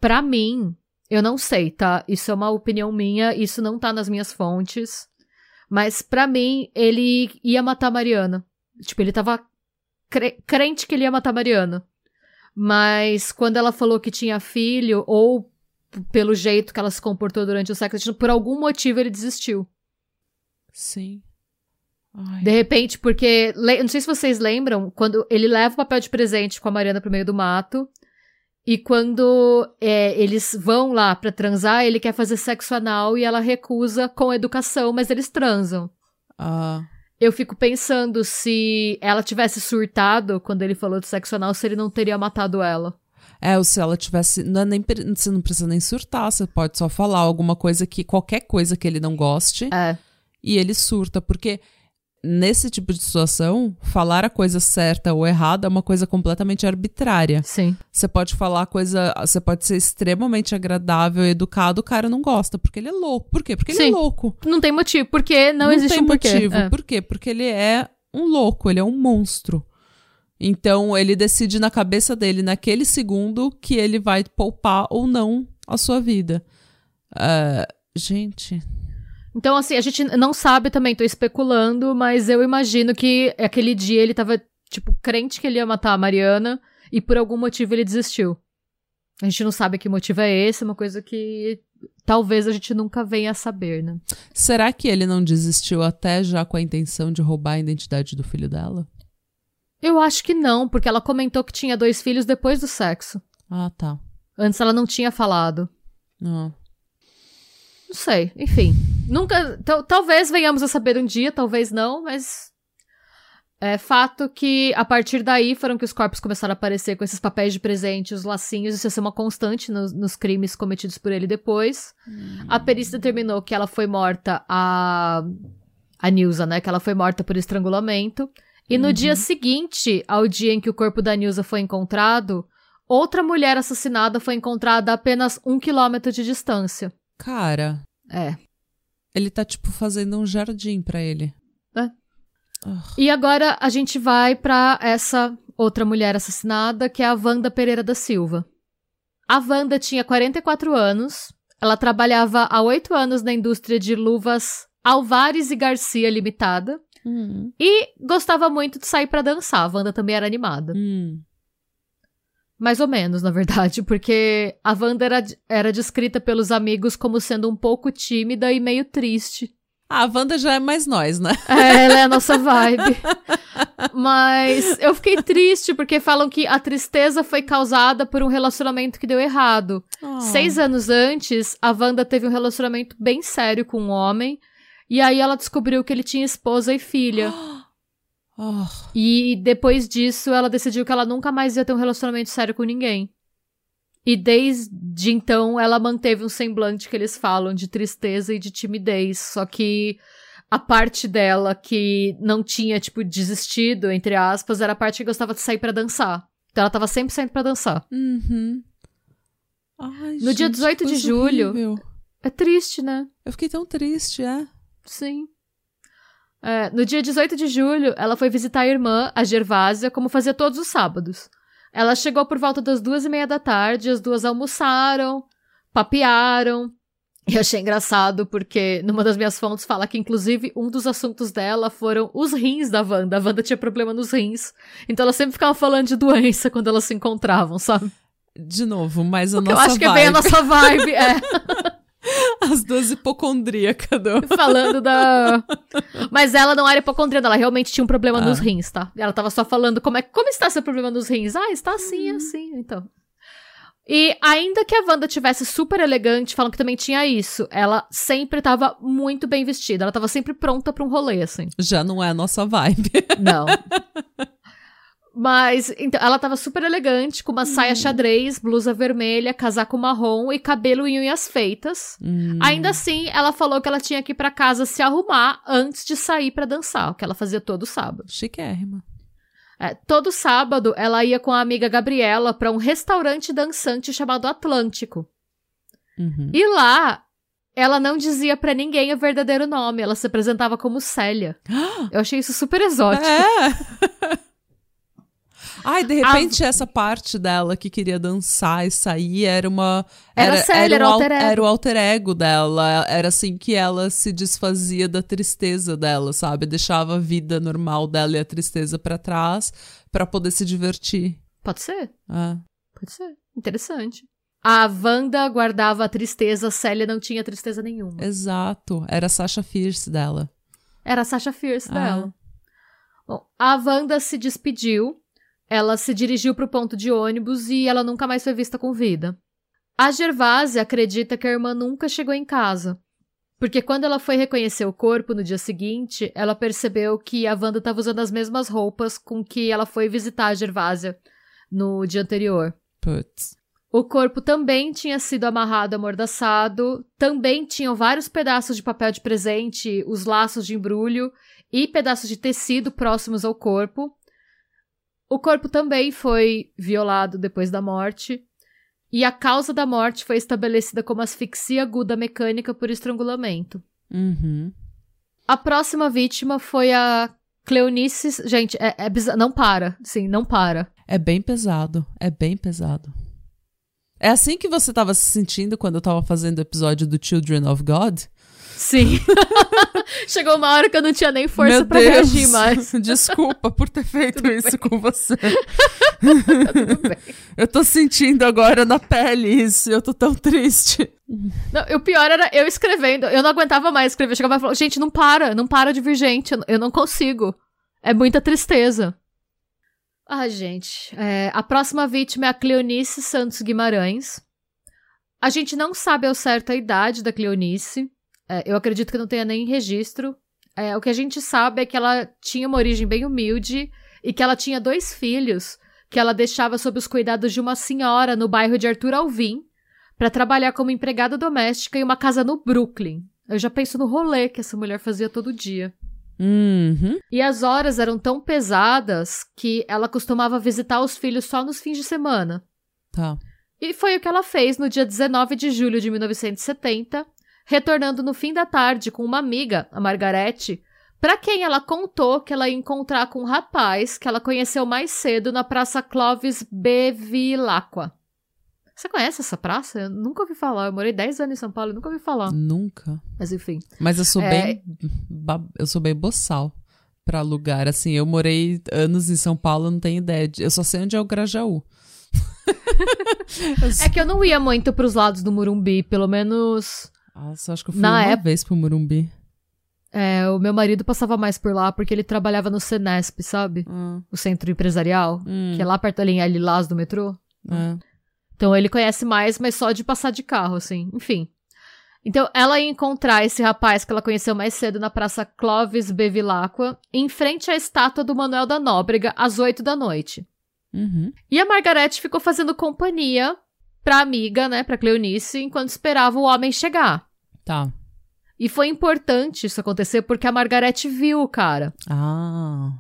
Pra mim, eu não sei, tá? Isso é uma opinião minha, isso não tá nas minhas fontes. Mas pra mim, ele ia matar a Mariana. Tipo, ele tava cre crente que ele ia matar a Mariana. Mas quando ela falou que tinha filho, ou pelo jeito que ela se comportou durante o sexo, por algum motivo ele desistiu. Sim. Ai. De repente, porque. Não sei se vocês lembram, quando ele leva o papel de presente com a Mariana pro meio do mato. E quando é, eles vão lá pra transar, ele quer fazer sexo anal e ela recusa com educação, mas eles transam. Ah. Eu fico pensando se ela tivesse surtado quando ele falou de sexo anal, se ele não teria matado ela. É, ou se ela tivesse. Não é nem, você não precisa nem surtar, você pode só falar alguma coisa que. qualquer coisa que ele não goste. É. E ele surta, porque nesse tipo de situação, falar a coisa certa ou errada é uma coisa completamente arbitrária. Sim. Você pode falar coisa. Você pode ser extremamente agradável, educado, o cara não gosta, porque ele é louco. Por quê? Porque ele Sim. é louco. Não tem motivo, porque não, não existe tem um porquê. motivo. É. Por quê? Porque ele é um louco, ele é um monstro. Então ele decide na cabeça dele, naquele segundo, que ele vai poupar ou não a sua vida. Ah, gente. Então, assim, a gente não sabe também, tô especulando, mas eu imagino que aquele dia ele tava, tipo, crente que ele ia matar a Mariana e por algum motivo ele desistiu. A gente não sabe que motivo é esse, é uma coisa que talvez a gente nunca venha a saber, né? Será que ele não desistiu até já com a intenção de roubar a identidade do filho dela? Eu acho que não, porque ela comentou que tinha dois filhos depois do sexo. Ah, tá. Antes ela não tinha falado. Ah. Não sei, enfim. Nunca. tal- Talvez venhamos a saber um dia, talvez não, mas. É fato que a partir daí foram que os corpos começaram a aparecer com esses papéis de presente, os lacinhos, isso ia ser uma constante nos, nos crimes cometidos por ele depois. A perícia determinou que ela foi morta, a. A Nilza, né? Que ela foi morta por estrangulamento. E no dia seguinte ao dia em que o corpo da Nilza foi encontrado, outra mulher assassinada foi encontrada a apenas um quilômetro de distância. Cara, É. ele tá, tipo, fazendo um jardim pra ele. É. Ah, E agora a gente vai pra essa outra mulher assassinada, que é a Wanda Pereira da Silva. A Wanda tinha 44 anos, ela trabalhava há 8 anos na indústria de luvas Alvares e Garcia Limitada hum, e gostava muito de sair pra dançar. A Wanda também era animada. hum. Mais ou menos, na verdade, porque a Wanda era, era descrita pelos amigos como sendo um pouco tímida e meio triste. Ah, a Wanda já é mais nós, né? É, ela é a nossa vibe. Mas eu fiquei triste porque falam que a tristeza foi causada por um relacionamento que deu errado. Ah. Seis anos antes, a Wanda teve um relacionamento bem sério com um homem. E aí ela descobriu que ele tinha esposa e filha. Ah, E depois disso, ela decidiu que ela nunca mais ia ter um relacionamento sério com ninguém. E desde então, ela manteve um semblante que eles falam de tristeza e de timidez. Só que a parte dela que não tinha, tipo, desistido, entre aspas, era a parte que gostava de sair pra dançar. Então ela tava sempre saindo pra dançar. uhum. Ai, No dia gente, 18 de julho- horrível. É triste, né? Eu fiquei tão triste, é. Sim. É, no dia 18 de julho, ela foi visitar a irmã, a Gervásia, como fazia todos os sábados. Ela chegou por volta das duas e meia da tarde, as duas almoçaram, papearam. E eu achei engraçado porque numa das minhas fontes fala que, inclusive, um dos assuntos dela foram os rins da Wanda. A Wanda tinha problema nos rins. Então ela sempre ficava falando de doença quando elas se encontravam, sabe? De novo, mais a Porque eu nossa acho que é vibe. bem a nossa vibe, é. As duas hipocondríacas do... falando da. Mas ela não era hipocondríaca, ela realmente tinha um problema Ah. nos rins, tá? Ela tava só falando como é como está seu problema nos rins. Ah, está assim, assim, então. E ainda que a Wanda tivesse super elegante, falam que também tinha isso. Ela sempre tava muito bem vestida. Ela tava sempre pronta pra um rolê, assim. Já não é a nossa vibe. Não. Mas, então, ela tava super elegante, com uma saia xadrez, blusa vermelha, casaco marrom e cabelo em unhas feitas. Hum. Ainda assim, ela falou que ela tinha que ir pra casa se arrumar antes de sair pra dançar, o que ela fazia todo sábado. Chiquérrima. É, todo sábado, ela ia com a amiga Gabriela pra um restaurante dançante chamado Atlântico. Uhum. E lá, ela não dizia pra ninguém o verdadeiro nome, ela se apresentava como Célia. Eu achei isso super exótico. É. Ai, de repente, essa parte dela que queria dançar e sair era uma. Era, era sério, era, alter ego. era o alter ego dela. Era assim que ela se desfazia da tristeza dela, sabe? Deixava a vida normal dela e a tristeza para trás para poder se divertir. Pode ser. É. Pode ser. Interessante. A Wanda guardava a tristeza, a Célia não tinha tristeza nenhuma. Exato. Era a Sasha Fierce dela. Era a Sasha Fierce ah. dela. Bom, a Wanda se despediu, ela se dirigiu para o ponto de ônibus e ela nunca mais foi vista com vida. A Gervásia acredita que a irmã nunca chegou em casa, porque quando ela foi reconhecer o corpo no dia seguinte, ela percebeu que a Wanda estava usando as mesmas roupas com que ela foi visitar a Gervásia no dia anterior. Putz. O corpo também tinha sido amarrado amordaçado, também tinham vários pedaços de papel de presente, os laços de embrulho e pedaços de tecido próximos ao corpo. O corpo também foi violado depois da morte, e a causa da morte foi estabelecida como asfixia aguda mecânica por estrangulamento. Uhum. A próxima vítima foi a Cleonice. Gente, é, é bizarro. Não para. Sim, não para. É bem pesado. É bem pesado. É assim que você estava se sentindo quando eu estava fazendo o episódio do Children of God? Sim. Chegou uma hora que eu não tinha nem força para reagir mais. Desculpa por ter feito Tudo isso bem. com você. Tudo bem. Eu tô sentindo agora na pele isso, eu tô tão triste. Não, o pior era eu escrevendo, eu não aguentava mais escrever. Chegava e falava, gente, não para, não para de vir gente, eu não consigo. É muita tristeza. Ah, gente. É, a próxima vítima é a Cleonice Santos Guimarães. A gente não sabe ao certo a idade da Cleonice. É, eu acredito que não tenha nem registro. É, o que a gente sabe é que ela tinha uma origem bem humilde e que ela tinha dois filhos que ela deixava sob os cuidados de uma senhora no bairro de Arthur Alvim para trabalhar como empregada doméstica em uma casa no Brooklyn. Eu já penso no rolê que essa mulher fazia todo dia. Uhum. E as horas eram tão pesadas que ela costumava visitar os filhos só nos fins de semana. Tá. E foi o que ela fez no dia 19 de julho de 1970, retornando no fim da tarde com uma amiga, a Margarete, para quem ela contou que ela ia encontrar com um rapaz que ela conheceu mais cedo na Praça Clovis Bevilacqua. Você conhece essa praça? Eu nunca ouvi falar. Eu morei 10 anos em São Paulo e nunca ouvi falar. Nunca. Mas enfim. Mas eu sou é... bem. Eu sou bem boçal pra lugar. Assim, eu morei anos em São Paulo, não tenho ideia. De... Eu só sei onde é o Grajaú. é que eu não ia muito pros lados do Murumbi, pelo menos. Nossa, acho que eu fui Na uma época... vez pro Murumbi. É, o meu marido passava mais por lá porque ele trabalhava no Senesp, sabe? Hum. O centro empresarial, hum. que é lá perto da linha Lilás do metrô. É. Então ele conhece mais, mas só de passar de carro, assim. Enfim. Então ela ia encontrar esse rapaz que ela conheceu mais cedo na Praça Clovis Bevilacqua, em frente à estátua do Manuel da Nóbrega, às oito da noite. Uhum. E a Margarete ficou fazendo companhia pra amiga, né, pra Cleonice, enquanto esperava o homem chegar. Tá. E foi importante isso acontecer porque a Margarete viu o cara. Ah.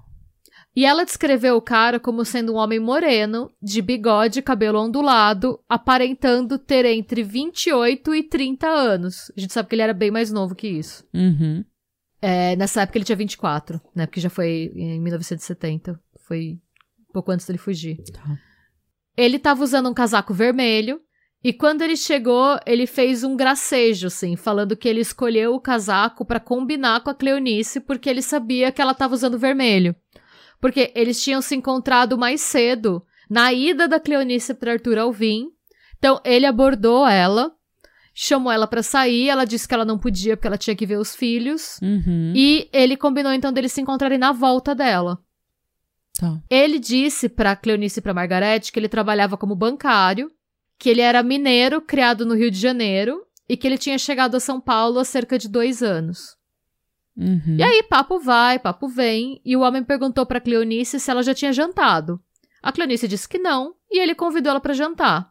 E ela descreveu o cara como sendo um homem moreno, de bigode e cabelo ondulado, aparentando ter entre 28 e 30 anos. A gente sabe que ele era bem mais novo que isso. Uhum. É, nessa época ele tinha 24, né? Porque já foi em 1970. Foi um pouco antes dele fugir. Tá. Ele tava usando um casaco vermelho. E quando ele chegou, ele fez um gracejo, assim, falando que ele escolheu o casaco para combinar com a Cleonice porque ele sabia que ela tava usando vermelho. Porque eles tinham se encontrado mais cedo na ida da Cleonice para Arthur Alvim. Então ele abordou ela, chamou ela para sair, ela disse que ela não podia porque ela tinha que ver os filhos. Uhum. E ele combinou então deles se encontrarem na volta dela. Tá. Ele disse para Cleonice e para Margarete que ele trabalhava como bancário, que ele era mineiro, criado no Rio de Janeiro e que ele tinha chegado a São Paulo há cerca de dois anos. Uhum. E aí, papo vai, papo vem, e o homem perguntou para Cleonice se ela já tinha jantado. A Cleonice disse que não, e ele convidou ela para jantar.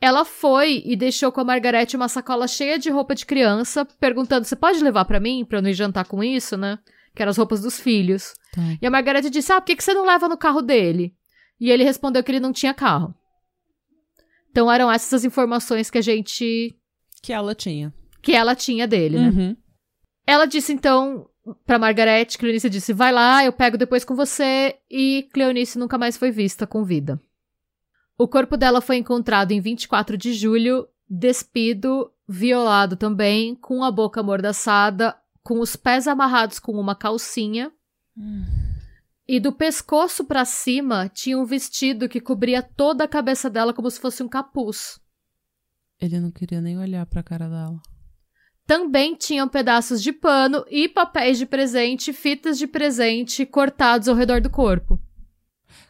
Ela foi e deixou com a Margarete uma sacola cheia de roupa de criança, perguntando: "Você pode levar para mim para eu não ir jantar com isso, né?" Que eram as roupas dos filhos. Tá. E a Margarete disse: "Ah, por que que você não leva no carro dele?" E ele respondeu que ele não tinha carro. Então eram essas as informações que a gente que ela tinha. Que ela tinha dele, né? Uhum. Ela disse então pra Margaret, Cleonice disse: vai lá, eu pego depois com você. E Cleonice nunca mais foi vista com vida. O corpo dela foi encontrado em 24 de julho, despido, violado também, com a boca amordaçada, com os pés amarrados com uma calcinha. Hum. E do pescoço pra cima tinha um vestido que cobria toda a cabeça dela como se fosse um capuz. Ele não queria nem olhar pra cara dela. Também tinham pedaços de pano e papéis de presente, fitas de presente cortados ao redor do corpo.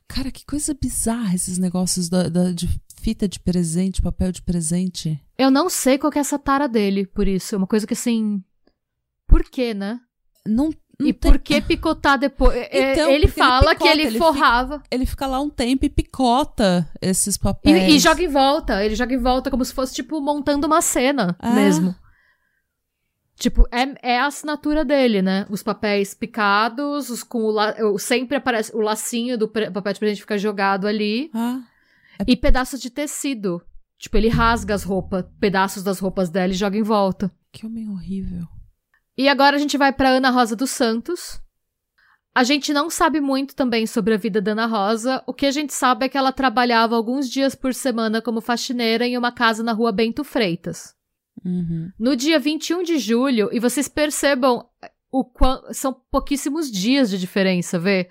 Cara, que coisa bizarra esses negócios da, da- de fita de presente, papel de presente. Eu não sei qual que é essa tara dele, por isso. É uma coisa que assim. Por quê, né? Não, não e tem- por que picotar depois? É, Então, ele porque ele fala que picota, ele, ele forrava. Ele fica lá um tempo e picota esses E, papéis. e joga em volta. Ele joga em volta como se fosse, tipo, montando uma cena Ah. mesmo. Tipo, é, é a assinatura dele, né? Os papéis picados, os com o, la- sempre aparece o lacinho do pre- papel de presente fica jogado ali. Ah, E pedaços de tecido. Tipo, ele rasga as roupas, pedaços das roupas dela e joga em volta. que homem horrível. E agora a gente vai pra Ana Rosa dos Santos. A gente não sabe muito também sobre a vida da Ana Rosa. O que a gente sabe é que ela trabalhava alguns dias por semana como faxineira em uma casa na rua Bento Freitas. Uhum. No dia 21 de julho, e vocês percebam o quan... são pouquíssimos dias de diferença, vê?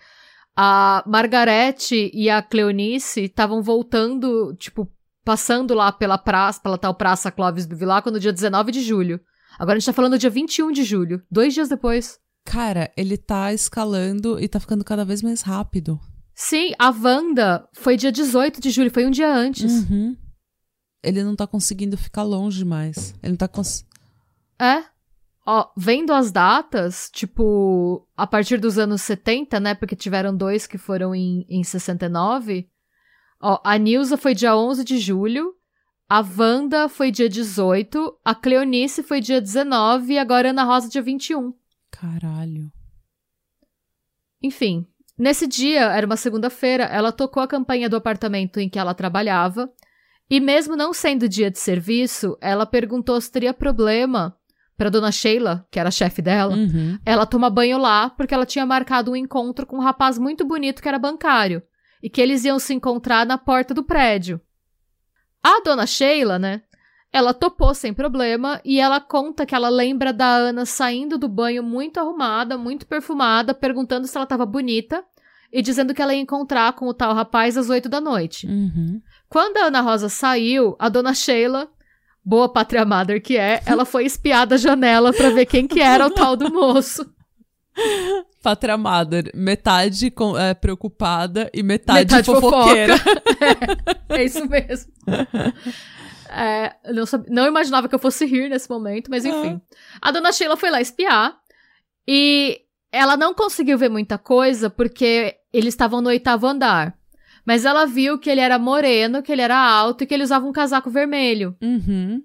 A Margarete e a Cleonice estavam voltando, tipo, passando lá pela praça, pela tal praça Clóvis Bevilacqua no dia 19 de julho. Agora a gente tá falando do dia 21 de julho, dois dias depois. Cara, ele tá escalando e tá ficando cada vez mais rápido. Sim, a Wanda foi dia 18 de julho, foi um dia antes. Uhum. Ele não tá conseguindo ficar longe mais. Ele não tá cons... É. Ó, vendo as datas, tipo, a partir dos anos 70, né? Porque tiveram dois que foram em, em 69. Ó, a Nilza foi dia 11 de julho. A Wanda foi dia 18. A Cleonice foi dia 19. E agora a Ana Rosa dia 21. Caralho. Enfim, nesse dia, era uma segunda-feira, ela tocou a campanha do apartamento em que ela trabalhava. E mesmo não sendo dia de serviço, ela perguntou se teria problema pra dona Sheila, que era a chefe dela, Uhum. ela tomar banho lá porque ela tinha marcado um encontro com um rapaz muito bonito que era bancário e que eles iam se encontrar na porta do prédio. A dona Sheila, né? Ela topou sem problema e ela conta que ela lembra da Ana saindo do banho muito arrumada, muito perfumada, perguntando se ela estava bonita e dizendo que ela ia encontrar com o tal rapaz às oito da noite. Uhum. Quando a Ana Rosa saiu, a dona Sheila, boa pátria mother que é, ela foi espiar da janela pra ver quem que era o tal do moço. Pátria Mother, metade com- é, preocupada e metade, Metade fofoqueira. É isso mesmo. É, não, não imaginava que eu fosse rir nesse momento, mas enfim. A dona Sheila foi lá espiar e ela não conseguiu ver muita coisa porque eles estavam no oitavo andar. Mas ela viu que ele era moreno, que ele era alto e que ele usava um casaco vermelho. Uhum.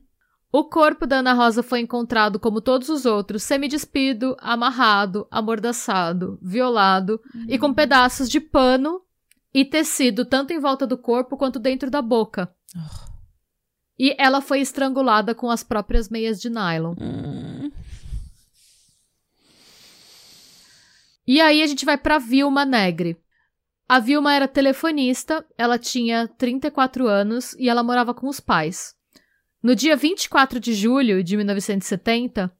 O corpo da Ana Rosa foi encontrado como todos os outros, semidespido, amarrado, amordaçado, violado e com pedaços de pano e tecido tanto em volta do corpo quanto dentro da boca. E ela foi estrangulada com as próprias meias de nylon. Hum. E aí a gente vai pra Vilma Negre. A Vilma era telefonista, ela tinha 34 anos e ela morava com os pais. No dia 24 de julho de 1970,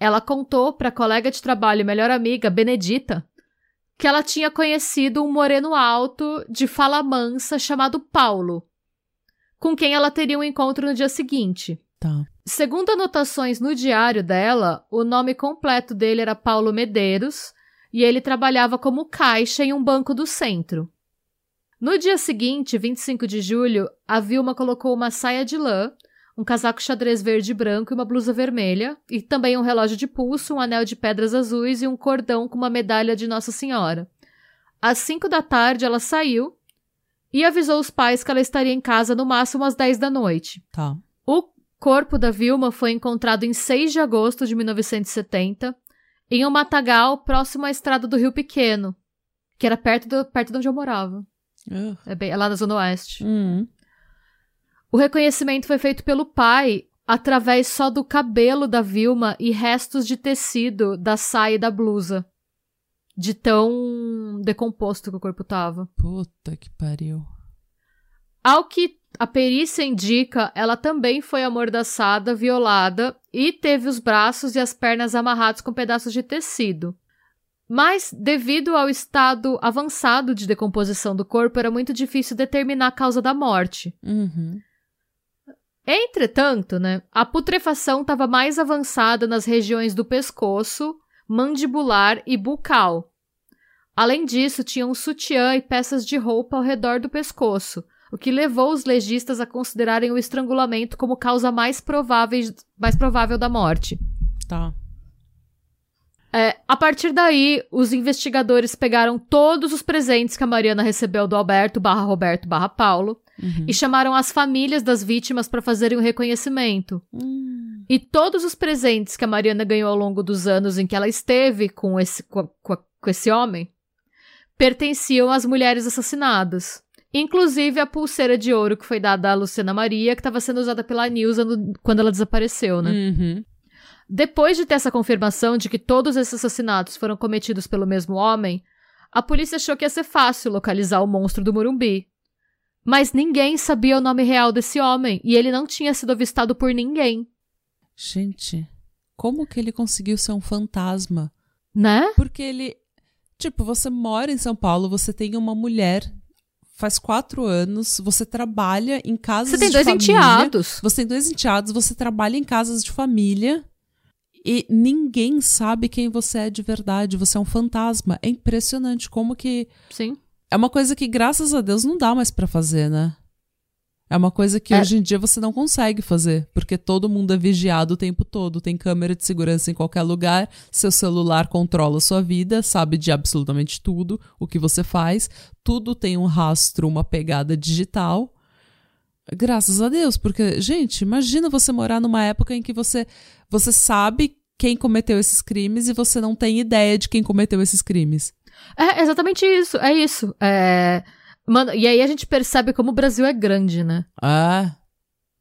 ela contou para a colega de trabalho e melhor amiga, Benedita, que ela tinha conhecido um moreno alto de fala mansa chamado Paulo, com quem ela teria um encontro no dia seguinte. Tá. Segundo anotações no diário dela, o nome completo dele era Paulo Medeiros e ele trabalhava como caixa em um banco do centro. No dia seguinte, 25 de julho, a Vilma colocou uma saia de lã, um casaco xadrez verde e branco e uma blusa vermelha, e também um relógio de pulso, um anel de pedras azuis e um cordão com uma medalha de Nossa Senhora. Às 5 da tarde, ela saiu e avisou os pais que ela estaria em casa no máximo às 10 da noite. Tá. O corpo da Vilma foi encontrado em 6 de agosto de 1970 em um matagal próximo à estrada do Rio Pequeno, que era perto, do, perto de onde eu morava. Uh. É, bem, é lá na Zona Oeste. Hum. O reconhecimento foi feito pelo pai através só do cabelo da Vilma e restos de tecido da saia e da blusa. De tão decomposto que o corpo tava. Puta que pariu. Ao que a perícia indica, ela também foi amordaçada, violada e teve os braços e as pernas amarrados com pedaços de tecido. Mas, devido ao estado avançado de decomposição do corpo, era muito difícil determinar a causa da morte. Uhum. Entretanto, né, a putrefação estava mais avançada nas regiões do pescoço, mandibular e bucal. Além disso, tinha um sutiã e peças de roupa ao redor do pescoço, o que levou os legistas a considerarem o estrangulamento como causa mais, provável, mais provável da morte. Tá. É, a partir daí, os investigadores pegaram todos os presentes que a Mariana recebeu do Alberto barra Roberto barra Paulo Uhum. e chamaram as famílias das vítimas para fazerem o reconhecimento. Hum. E todos os presentes que a Mariana ganhou ao longo dos anos em que ela esteve com esse, com, com com esse homem pertenciam às mulheres assassinadas. Inclusive a pulseira de ouro que foi dada à Luciana Maria, que estava sendo usada pela Nilza no- quando ela desapareceu, né? Uhum. Depois de ter essa confirmação de que todos esses assassinatos foram cometidos pelo mesmo homem, a polícia achou que ia ser fácil localizar o monstro do Morumbi. Mas ninguém sabia o nome real desse homem e ele não tinha sido avistado por ninguém, Gente, como que ele conseguiu ser um fantasma? né? Porque ele. Tipo, você mora em São Paulo, você tem uma mulher, faz quatro anos, você trabalha em casas Você tem de dois família, enteados. Você tem dois enteados, você trabalha em casas de família e ninguém sabe quem você é de verdade. Você é um fantasma. É impressionante como que. Sim. É uma coisa que, graças a Deus, não dá mais pra fazer, né? É uma coisa que É. hoje em dia você não consegue fazer, porque todo mundo é vigiado o tempo todo, tem câmera de segurança em qualquer lugar, seu celular controla a sua vida, sabe de absolutamente tudo o que você faz, tudo tem um rastro, uma pegada digital. Graças a Deus, porque, gente, imagina você morar numa época em que você, você sabe quem cometeu esses crimes e você não tem ideia de quem cometeu esses crimes. É exatamente isso, é isso. É... Mano, e aí a gente percebe como o Brasil é grande, né? Ah,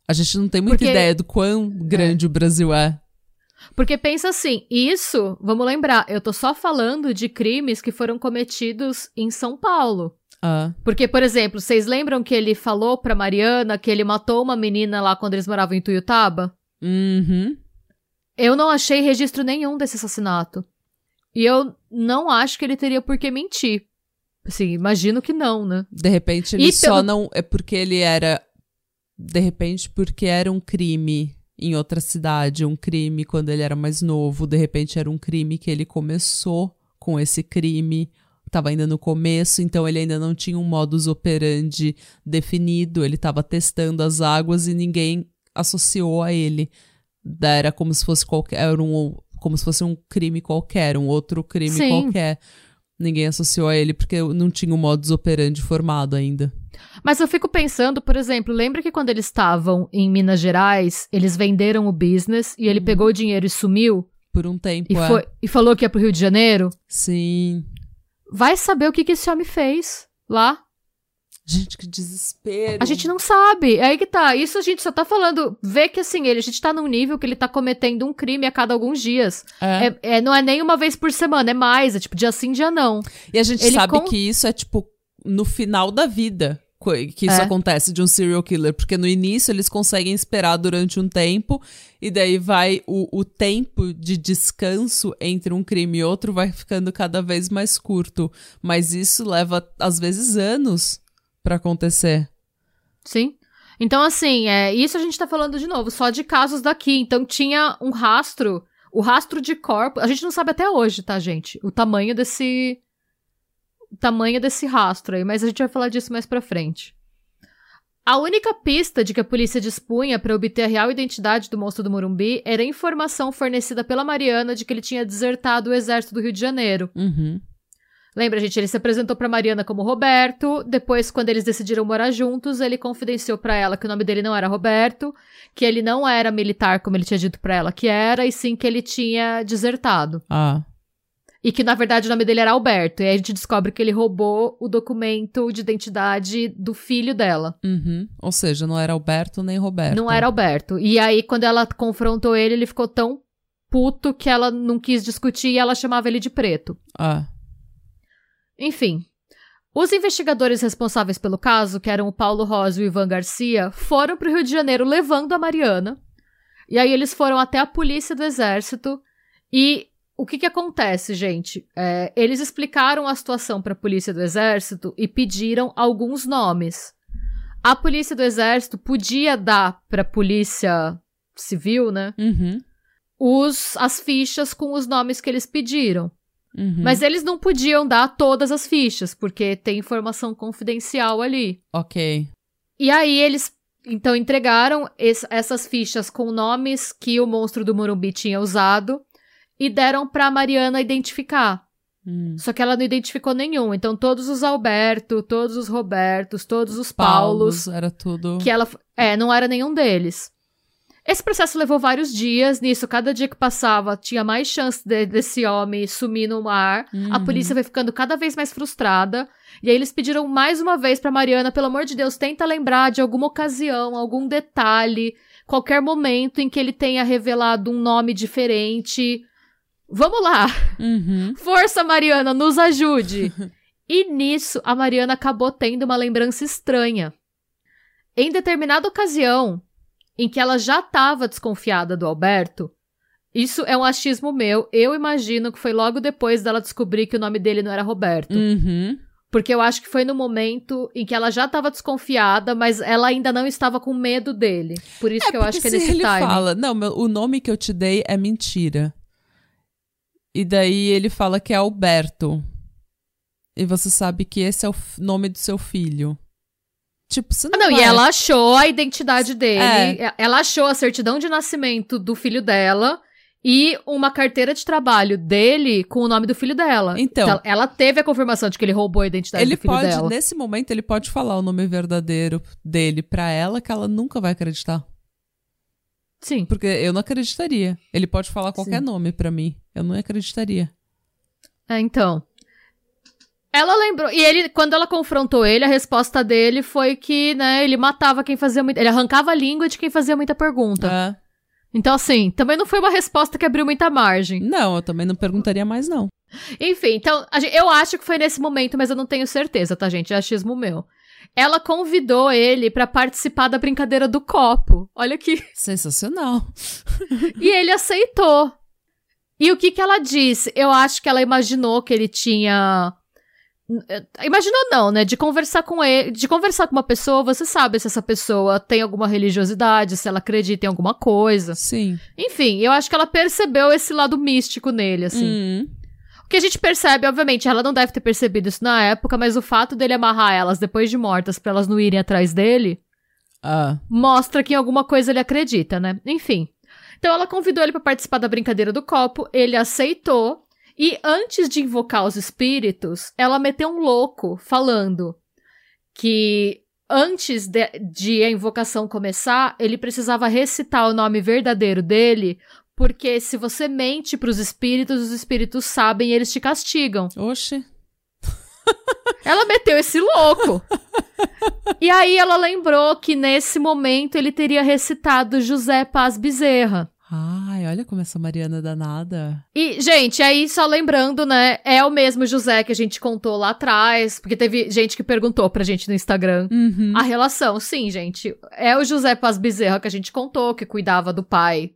a gente não tem muita Porque- ideia do quão grande o Brasil é. Porque pensa assim, isso, vamos lembrar, eu tô só falando de crimes que foram cometidos em São Paulo. Ah, Porque, por exemplo, vocês lembram que ele falou pra Mariana que ele matou uma menina lá quando eles moravam em Tuiutaba? uhum. Eu não achei registro nenhum desse assassinato. E eu não acho que ele teria por que mentir. Assim, imagino que não, né? De repente ele E só pelo- não. É porque ele era. De repente, porque era um crime em outra cidade, um crime quando ele era mais novo. De repente era um crime que ele começou com esse crime. Tava ainda no começo, então ele ainda não tinha um modus operandi definido. Ele tava testando as águas e ninguém associou a ele. Era como se fosse qualquer. Era um, como se fosse um crime qualquer, um outro crime Sim. qualquer. Ninguém associou a ele porque não tinha o modus operandi formado ainda. Mas eu fico pensando, por exemplo, lembra que quando eles estavam em Minas Gerais, eles venderam o business e ele pegou o dinheiro e sumiu? Por um tempo, E, é. foi, e falou que ia pro Rio de Janeiro? Sim. Vai saber o que, que esse homem fez lá. Gente, que desespero. A gente não sabe. É aí que tá. Isso a gente só tá falando. Vê que assim, ele, a gente tá num nível que ele tá cometendo um crime a cada alguns dias. É. É, é- não é nem uma vez por semana, é mais. É tipo dia sim, dia não. E a gente ele sabe con- que isso é, tipo, no final da vida que isso É. acontece de um serial killer. Porque no início eles conseguem esperar durante um tempo, e daí vai o, o tempo de descanso entre um crime e outro vai ficando cada vez mais curto. Mas isso leva, às vezes, anos pra acontecer. Sim. Então, assim, é, isso a gente tá falando de novo, só de casos daqui. Então, tinha um rastro, o rastro de corpo. A gente não sabe até hoje, tá, gente? O tamanho desse. Tamanho desse rastro aí, mas a gente vai falar disso mais pra frente. A única pista de que a polícia dispunha para obter a real identidade do monstro do Morumbi era a informação fornecida pela Mariana de que ele tinha desertado o exército do Rio de Janeiro. Uhum. Lembra, gente, ele se apresentou pra Mariana como Roberto. Depois, quando eles decidiram morar juntos, ele confidenciou pra ela que o nome dele não era Roberto, que ele não era militar como ele tinha dito pra ela que era, e sim que ele tinha desertado. Ah. E que, na verdade, o nome dele era Alberto. E aí a gente descobre que ele roubou o documento de identidade do filho dela. Uhum. Ou seja, não era Alberto nem Roberto. Não era Alberto. E aí, quando ela confrontou ele, ele ficou tão puto que ela não quis discutir e ela chamava ele de preto. Ah. Enfim. Os investigadores responsáveis pelo caso, que eram o Paulo Rosa e o Ivan Garcia, foram para o Rio de Janeiro levando a Mariana. E aí eles foram até a polícia do exército e o que que acontece, gente? É, eles explicaram a situação para a polícia do exército e pediram alguns nomes. A polícia do exército podia dar para a polícia civil, né? Uhum. Os, as fichas com os nomes que eles pediram. Uhum. Mas eles não podiam dar todas as fichas, porque tem informação confidencial ali. Ok. E aí eles então entregaram es- essas fichas com nomes que o monstro do Morumbi tinha usado e deram pra Mariana identificar. Hum. Só que ela não identificou nenhum. Então todos os Alberto, todos os Robertos, todos os Paulos, Paulos, era tudo. que ela é, não era nenhum deles. Esse processo levou vários dias. Nisso, cada dia que passava, tinha mais chance de- desse homem sumir no mar. A Uhum. polícia vai ficando cada vez mais frustrada. E aí eles pediram mais uma vez pra Mariana, pelo amor de Deus, tenta lembrar de alguma ocasião, algum detalhe, qualquer momento em que ele tenha revelado um nome diferente. Vamos lá! Uhum. Força, Mariana, nos ajude! e nisso, a Mariana acabou tendo uma lembrança estranha. Em determinada ocasião, em que ela já estava desconfiada do Alberto, isso é um achismo meu, eu imagino que foi logo depois dela descobrir que o nome dele não era Roberto. Uhum. Porque eu acho que foi no momento em que ela já estava desconfiada, mas ela ainda não estava com medo dele. Por isso que eu acho que é nesse ele time. fala, não, meu- o nome que eu te dei é mentira. E daí ele fala que é Alberto. E você sabe que esse é o nome do seu filho. Tipo, você Ah, não não, e vai- ela achou a identidade dele. É. Ela achou a certidão de nascimento do filho dela e uma carteira de trabalho dele com o nome do filho dela. Então. ela teve a confirmação de que ele roubou a identidade Ele do filho pode, dela. nesse momento, ele pode falar o nome verdadeiro dele pra ela que ela nunca vai acreditar. Sim. Porque eu não acreditaria. Ele pode falar qualquer Sim. nome pra mim. Eu não acreditaria. É, então. Ela lembrou. E ele, quando ela confrontou ele, a resposta dele foi que, né, ele matava quem fazia muito. Ele arrancava a língua de quem fazia muita pergunta. É. Então, assim, também não foi uma resposta que abriu muita margem. Não, eu também não perguntaria mais, não. Enfim, então, a gen- eu acho que foi nesse momento, mas eu não tenho certeza, tá, gente? É achismo meu. Ela convidou ele pra participar da brincadeira do copo. Olha aqui. Sensacional. E ele aceitou. E o que que ela disse? Eu acho que ela imaginou que ele tinha. Imaginou não, né? De conversar com ele, de conversar com uma pessoa, você sabe se essa pessoa tem alguma religiosidade, se ela acredita em alguma coisa. Sim. Enfim, eu acho que ela percebeu esse lado místico nele, assim. Hum. O que a gente percebe, obviamente, ela não deve ter percebido isso na época, mas o fato dele amarrar elas depois de mortas pra elas não irem atrás dele, Ah. mostra que em alguma coisa ele acredita, né? Enfim. Então ela convidou ele pra participar da brincadeira do copo, ele aceitou, e antes de invocar os espíritos, ela meteu um louco falando que antes de, de a invocação começar, ele precisava recitar o nome verdadeiro dele, porque se você mente pros espíritos, os espíritos sabem e eles te castigam. Oxe. Ela meteu esse louco. e aí ela lembrou que nesse momento ele teria recitado José Paz Bezerra. Ai, olha como essa Mariana é danada. E, gente, aí só lembrando, né, é o mesmo José que a gente contou lá atrás, porque teve gente que perguntou pra gente no Instagram Uhum. a relação. Sim, gente, é o José Paz Bezerra que a gente contou, que cuidava do pai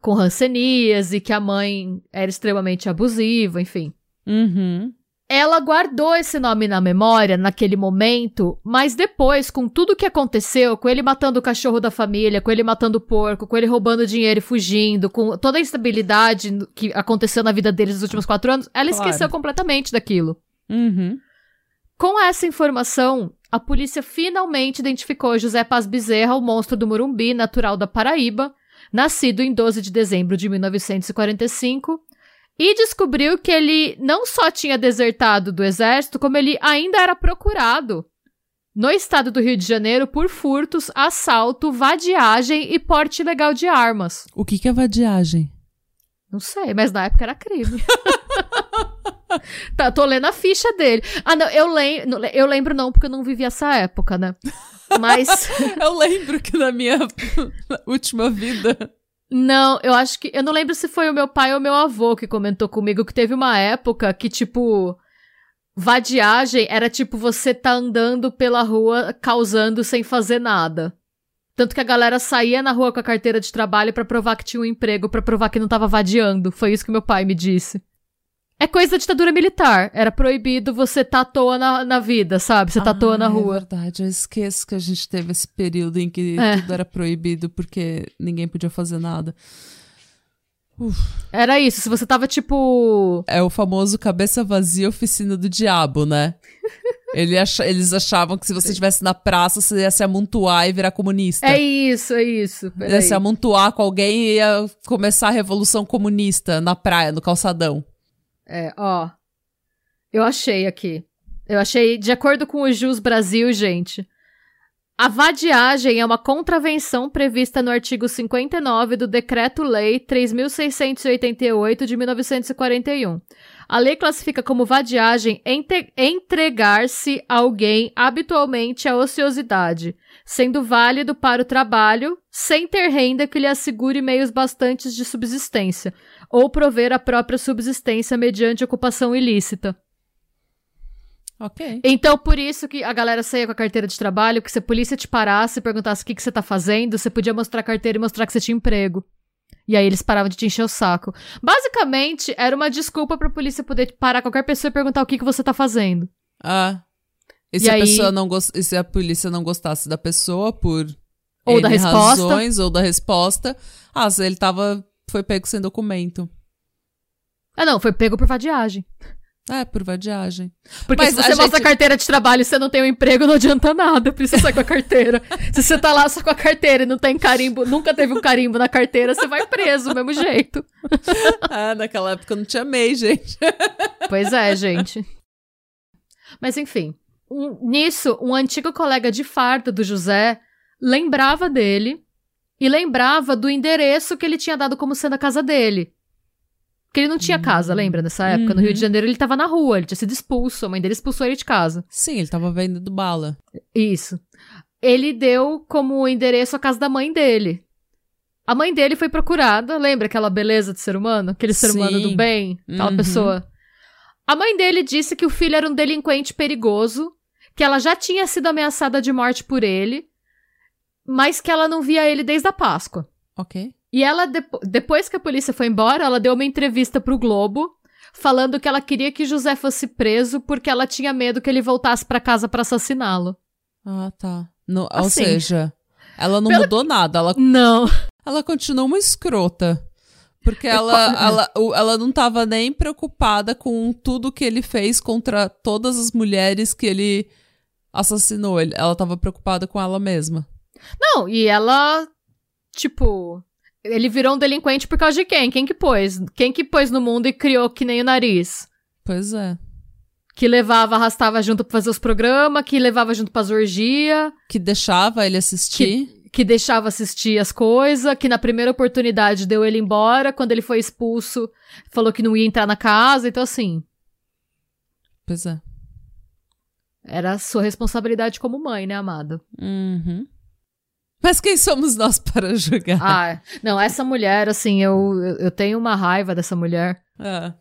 com rancenias e que a mãe era extremamente abusiva, enfim. Uhum. Ela guardou esse nome na memória naquele momento, mas depois, com tudo que aconteceu, com ele matando o cachorro da família, com ele matando o porco, com ele roubando dinheiro e fugindo, com toda a instabilidade que aconteceu na vida deles nos últimos quatro anos, ela Claro. esqueceu completamente daquilo. Uhum. Com essa informação, a polícia finalmente identificou José Paz Bezerra, o monstro do Morumbi, natural da Paraíba, nascido em 12 de dezembro de 1945, e descobriu que ele não só tinha desertado do exército, como ele ainda era procurado no estado do Rio de Janeiro por furtos, assalto, vadiagem e porte ilegal de armas. O que que é vadiagem? Não sei, mas na época era crime. tá, tô lendo a ficha dele. Ah, não, eu, lem eu lembro não, porque eu não vivi essa época, né? Mas. eu lembro que na minha última vida. Não, eu acho que. Eu não lembro se foi o meu pai ou meu avô que comentou comigo que teve uma época que, tipo. Vadiagem era tipo você tá andando pela rua causando sem fazer nada. Tanto que a galera saía na rua com a carteira de trabalho para provar que tinha um emprego, para provar que não tava vadiando. Foi isso que meu pai me disse. É coisa da ditadura militar. Era proibido você tá à toa na, na vida, sabe? Você tá ah, à toa na é rua. É verdade, eu esqueço que a gente teve esse período em que é. tudo era proibido porque ninguém podia fazer nada. Uf. Era isso, se você tava tipo. É o famoso cabeça vazia oficina do diabo, né? Ele ach... Eles achavam que se você estivesse na praça, você ia se amontoar e virar comunista. É isso, é isso. Ia se amontoar com alguém e ia começar a revolução comunista na praia, no calçadão. É, ó. Eu achei aqui. Eu achei, de acordo com o Jus Brasil, gente. A vadiagem é uma contravenção prevista no artigo 59 do Decreto-Lei 3688 de 1941. A lei classifica como vadiagem entregar-se a alguém habitualmente à ociosidade, sendo válido para o trabalho, sem ter renda que lhe assegure meios bastantes de subsistência, ou prover a própria subsistência mediante ocupação ilícita. Ok. Então, por isso que a galera saía com a carteira de trabalho, que se a polícia te parasse e perguntasse o que, que você tá fazendo, você podia mostrar a carteira e mostrar que você tinha emprego. E aí eles paravam de te encher o saco. Basicamente, era uma desculpa pra polícia poder parar qualquer pessoa e perguntar o que, que você tá fazendo. Ah. E, e se, aí... a pessoa não e se a polícia não gostasse da pessoa por ou N da resposta razões, ou da resposta, ah, se ele tava foi pego sem documento. Ah, não, foi pego por vadiagem. É, por vadiagem. Porque Mas se você mostra a carteira de trabalho e você não tem um emprego, não adianta nada, precisa sair com a carteira. se você tá lá só com a carteira e não tem carimbo, nunca teve um carimbo na carteira, você vai preso do mesmo jeito. ah, naquela época eu não te amei, gente. pois é, gente. Mas enfim, um, nisso, um antigo colega de farda do José lembrava dele e lembrava do endereço que ele tinha dado como sendo a casa dele. Porque ele não tinha casa, lembra? Nessa época, uhum. no Rio de uhum. Janeiro, ele tava na rua, ele tinha sido expulso, a mãe dele expulsou ele de casa. Sim, ele tava vendendo bala. Isso. Ele deu como endereço a casa da mãe dele. A mãe dele foi procurada, lembra aquela beleza de ser humano? Aquele ser Sim. humano do bem, aquela uhum. pessoa. A mãe dele disse que o filho era um delinquente perigoso, que ela já tinha sido ameaçada de morte por ele, mas que ela não via ele desde a Páscoa. Ok. E ela, depois que a polícia foi embora, ela deu uma entrevista pro Globo, falando que ela queria que José fosse preso porque ela tinha medo que ele voltasse para casa para assassiná-lo. Ah, tá. No, assim, ou seja, ela não pelo... mudou nada. Ela, não. Ela continua uma escrota. Porque ela, ela, ela não tava nem preocupada com tudo que ele fez contra todas as mulheres que ele assassinou. Ela tava preocupada com ela mesma. Não, e ela, tipo, ele virou um delinquente por causa de quem? Quem que pôs? Quem que pôs no mundo e criou que nem o nariz? Pois é. Que levava, arrastava junto pra fazer os programas, que levava junto pra orgia. Que deixava ele assistir. Que, que deixava assistir as coisas, que na primeira oportunidade deu ele embora, quando ele foi expulso, falou que não ia entrar na casa, então assim. Pois é. Era a sua responsabilidade como mãe, né, amada? Uhum. Mas quem somos nós para julgar? Ah, não, essa mulher, assim, eu, eu tenho uma raiva dessa mulher. É.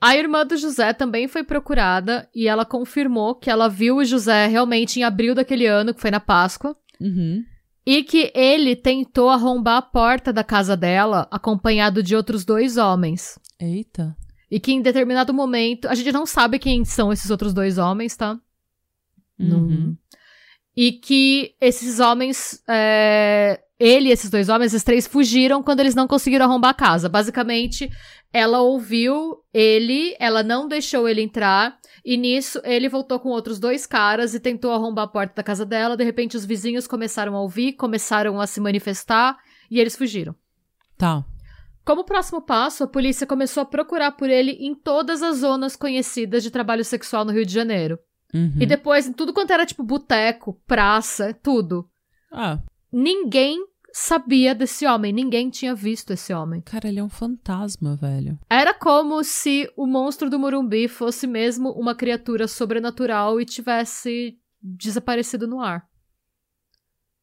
A irmã do José também foi procurada e ela confirmou que ela viu o José realmente em abril daquele ano, que foi na Páscoa. Uhum. E que ele tentou arrombar a porta da casa dela, acompanhado de outros dois homens. Eita. E que em determinado momento. A gente não sabe quem são esses outros dois homens, tá? Uhum. Não, e que esses homens, é, ele e esses dois homens, esses três, fugiram quando eles não conseguiram arrombar a casa. Basicamente, ela ouviu ele, ela não deixou ele entrar, e nisso ele voltou com outros dois caras e tentou arrombar a porta da casa dela. De repente, os vizinhos começaram a ouvir, começaram a se manifestar e eles fugiram. Tá. Como próximo passo, a polícia começou a procurar por ele em todas as zonas conhecidas de trabalho sexual no Rio de Janeiro. Uhum. E depois, tudo quanto era tipo boteco, praça, tudo. Ah. Ninguém sabia desse homem, ninguém tinha visto esse homem. Cara, ele é um fantasma, velho. Era como se o monstro do Morumbi fosse mesmo uma criatura sobrenatural e tivesse desaparecido no ar.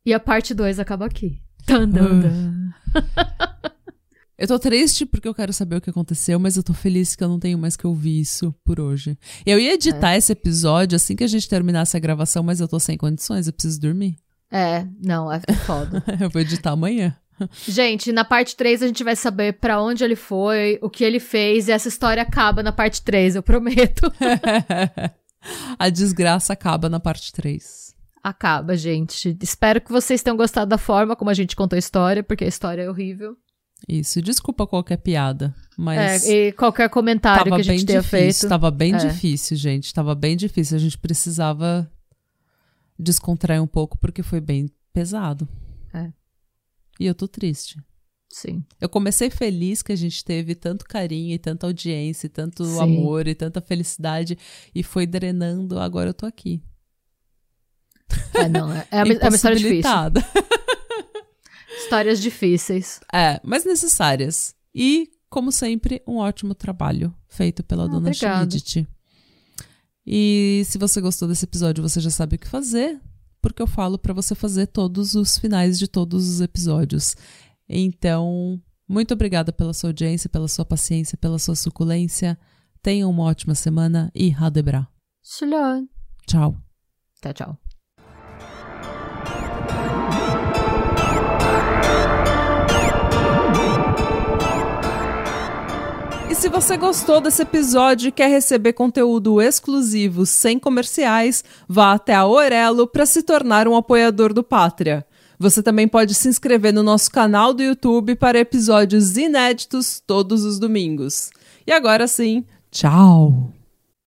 E a parte 2 acaba aqui. Tan, dan, dan. Eu tô triste porque eu quero saber o que aconteceu, mas eu tô feliz que eu não tenho mais que ouvir isso por hoje. Eu ia editar É. esse episódio assim que a gente terminasse a gravação, mas eu tô sem condições, eu preciso dormir. É, não, é foda. eu vou editar amanhã. gente, na parte 3 a gente vai saber pra onde ele foi, o que ele fez, e essa história acaba na parte 3, eu prometo. a desgraça acaba na parte 3. Acaba, gente. Espero que vocês tenham gostado da forma como a gente contou a história, porque a história é horrível. Isso, desculpa qualquer piada, mas É, e qualquer comentário que a gente tenha difícil, feito. tava bem É. difícil, gente, tava bem difícil, a gente precisava descontrair um pouco porque foi bem pesado. É. E eu tô triste. Sim. Eu comecei feliz que a gente teve tanto carinho e tanta audiência, e tanto Sim. amor e tanta felicidade e foi drenando, agora eu tô aqui. É, não, é, é uma, é uma história difícil. Histórias difíceis. É, mas necessárias. E, como sempre, um ótimo trabalho feito pela Ah, dona. Schmidt. E se você gostou desse episódio, você já sabe o que fazer, porque eu falo pra você fazer todos os finais de todos os episódios. Então, muito obrigada pela sua audiência, pela sua paciência, pela sua suculência. Tenha uma ótima semana e Hadebra. Tchau, Tchau. tchau. Se você gostou desse episódio e quer receber conteúdo exclusivo sem comerciais, vá até a Orelo para se tornar um apoiador do Pátria. Você também pode se inscrever no nosso canal do YouTube para episódios inéditos todos os domingos. E agora sim, tchau!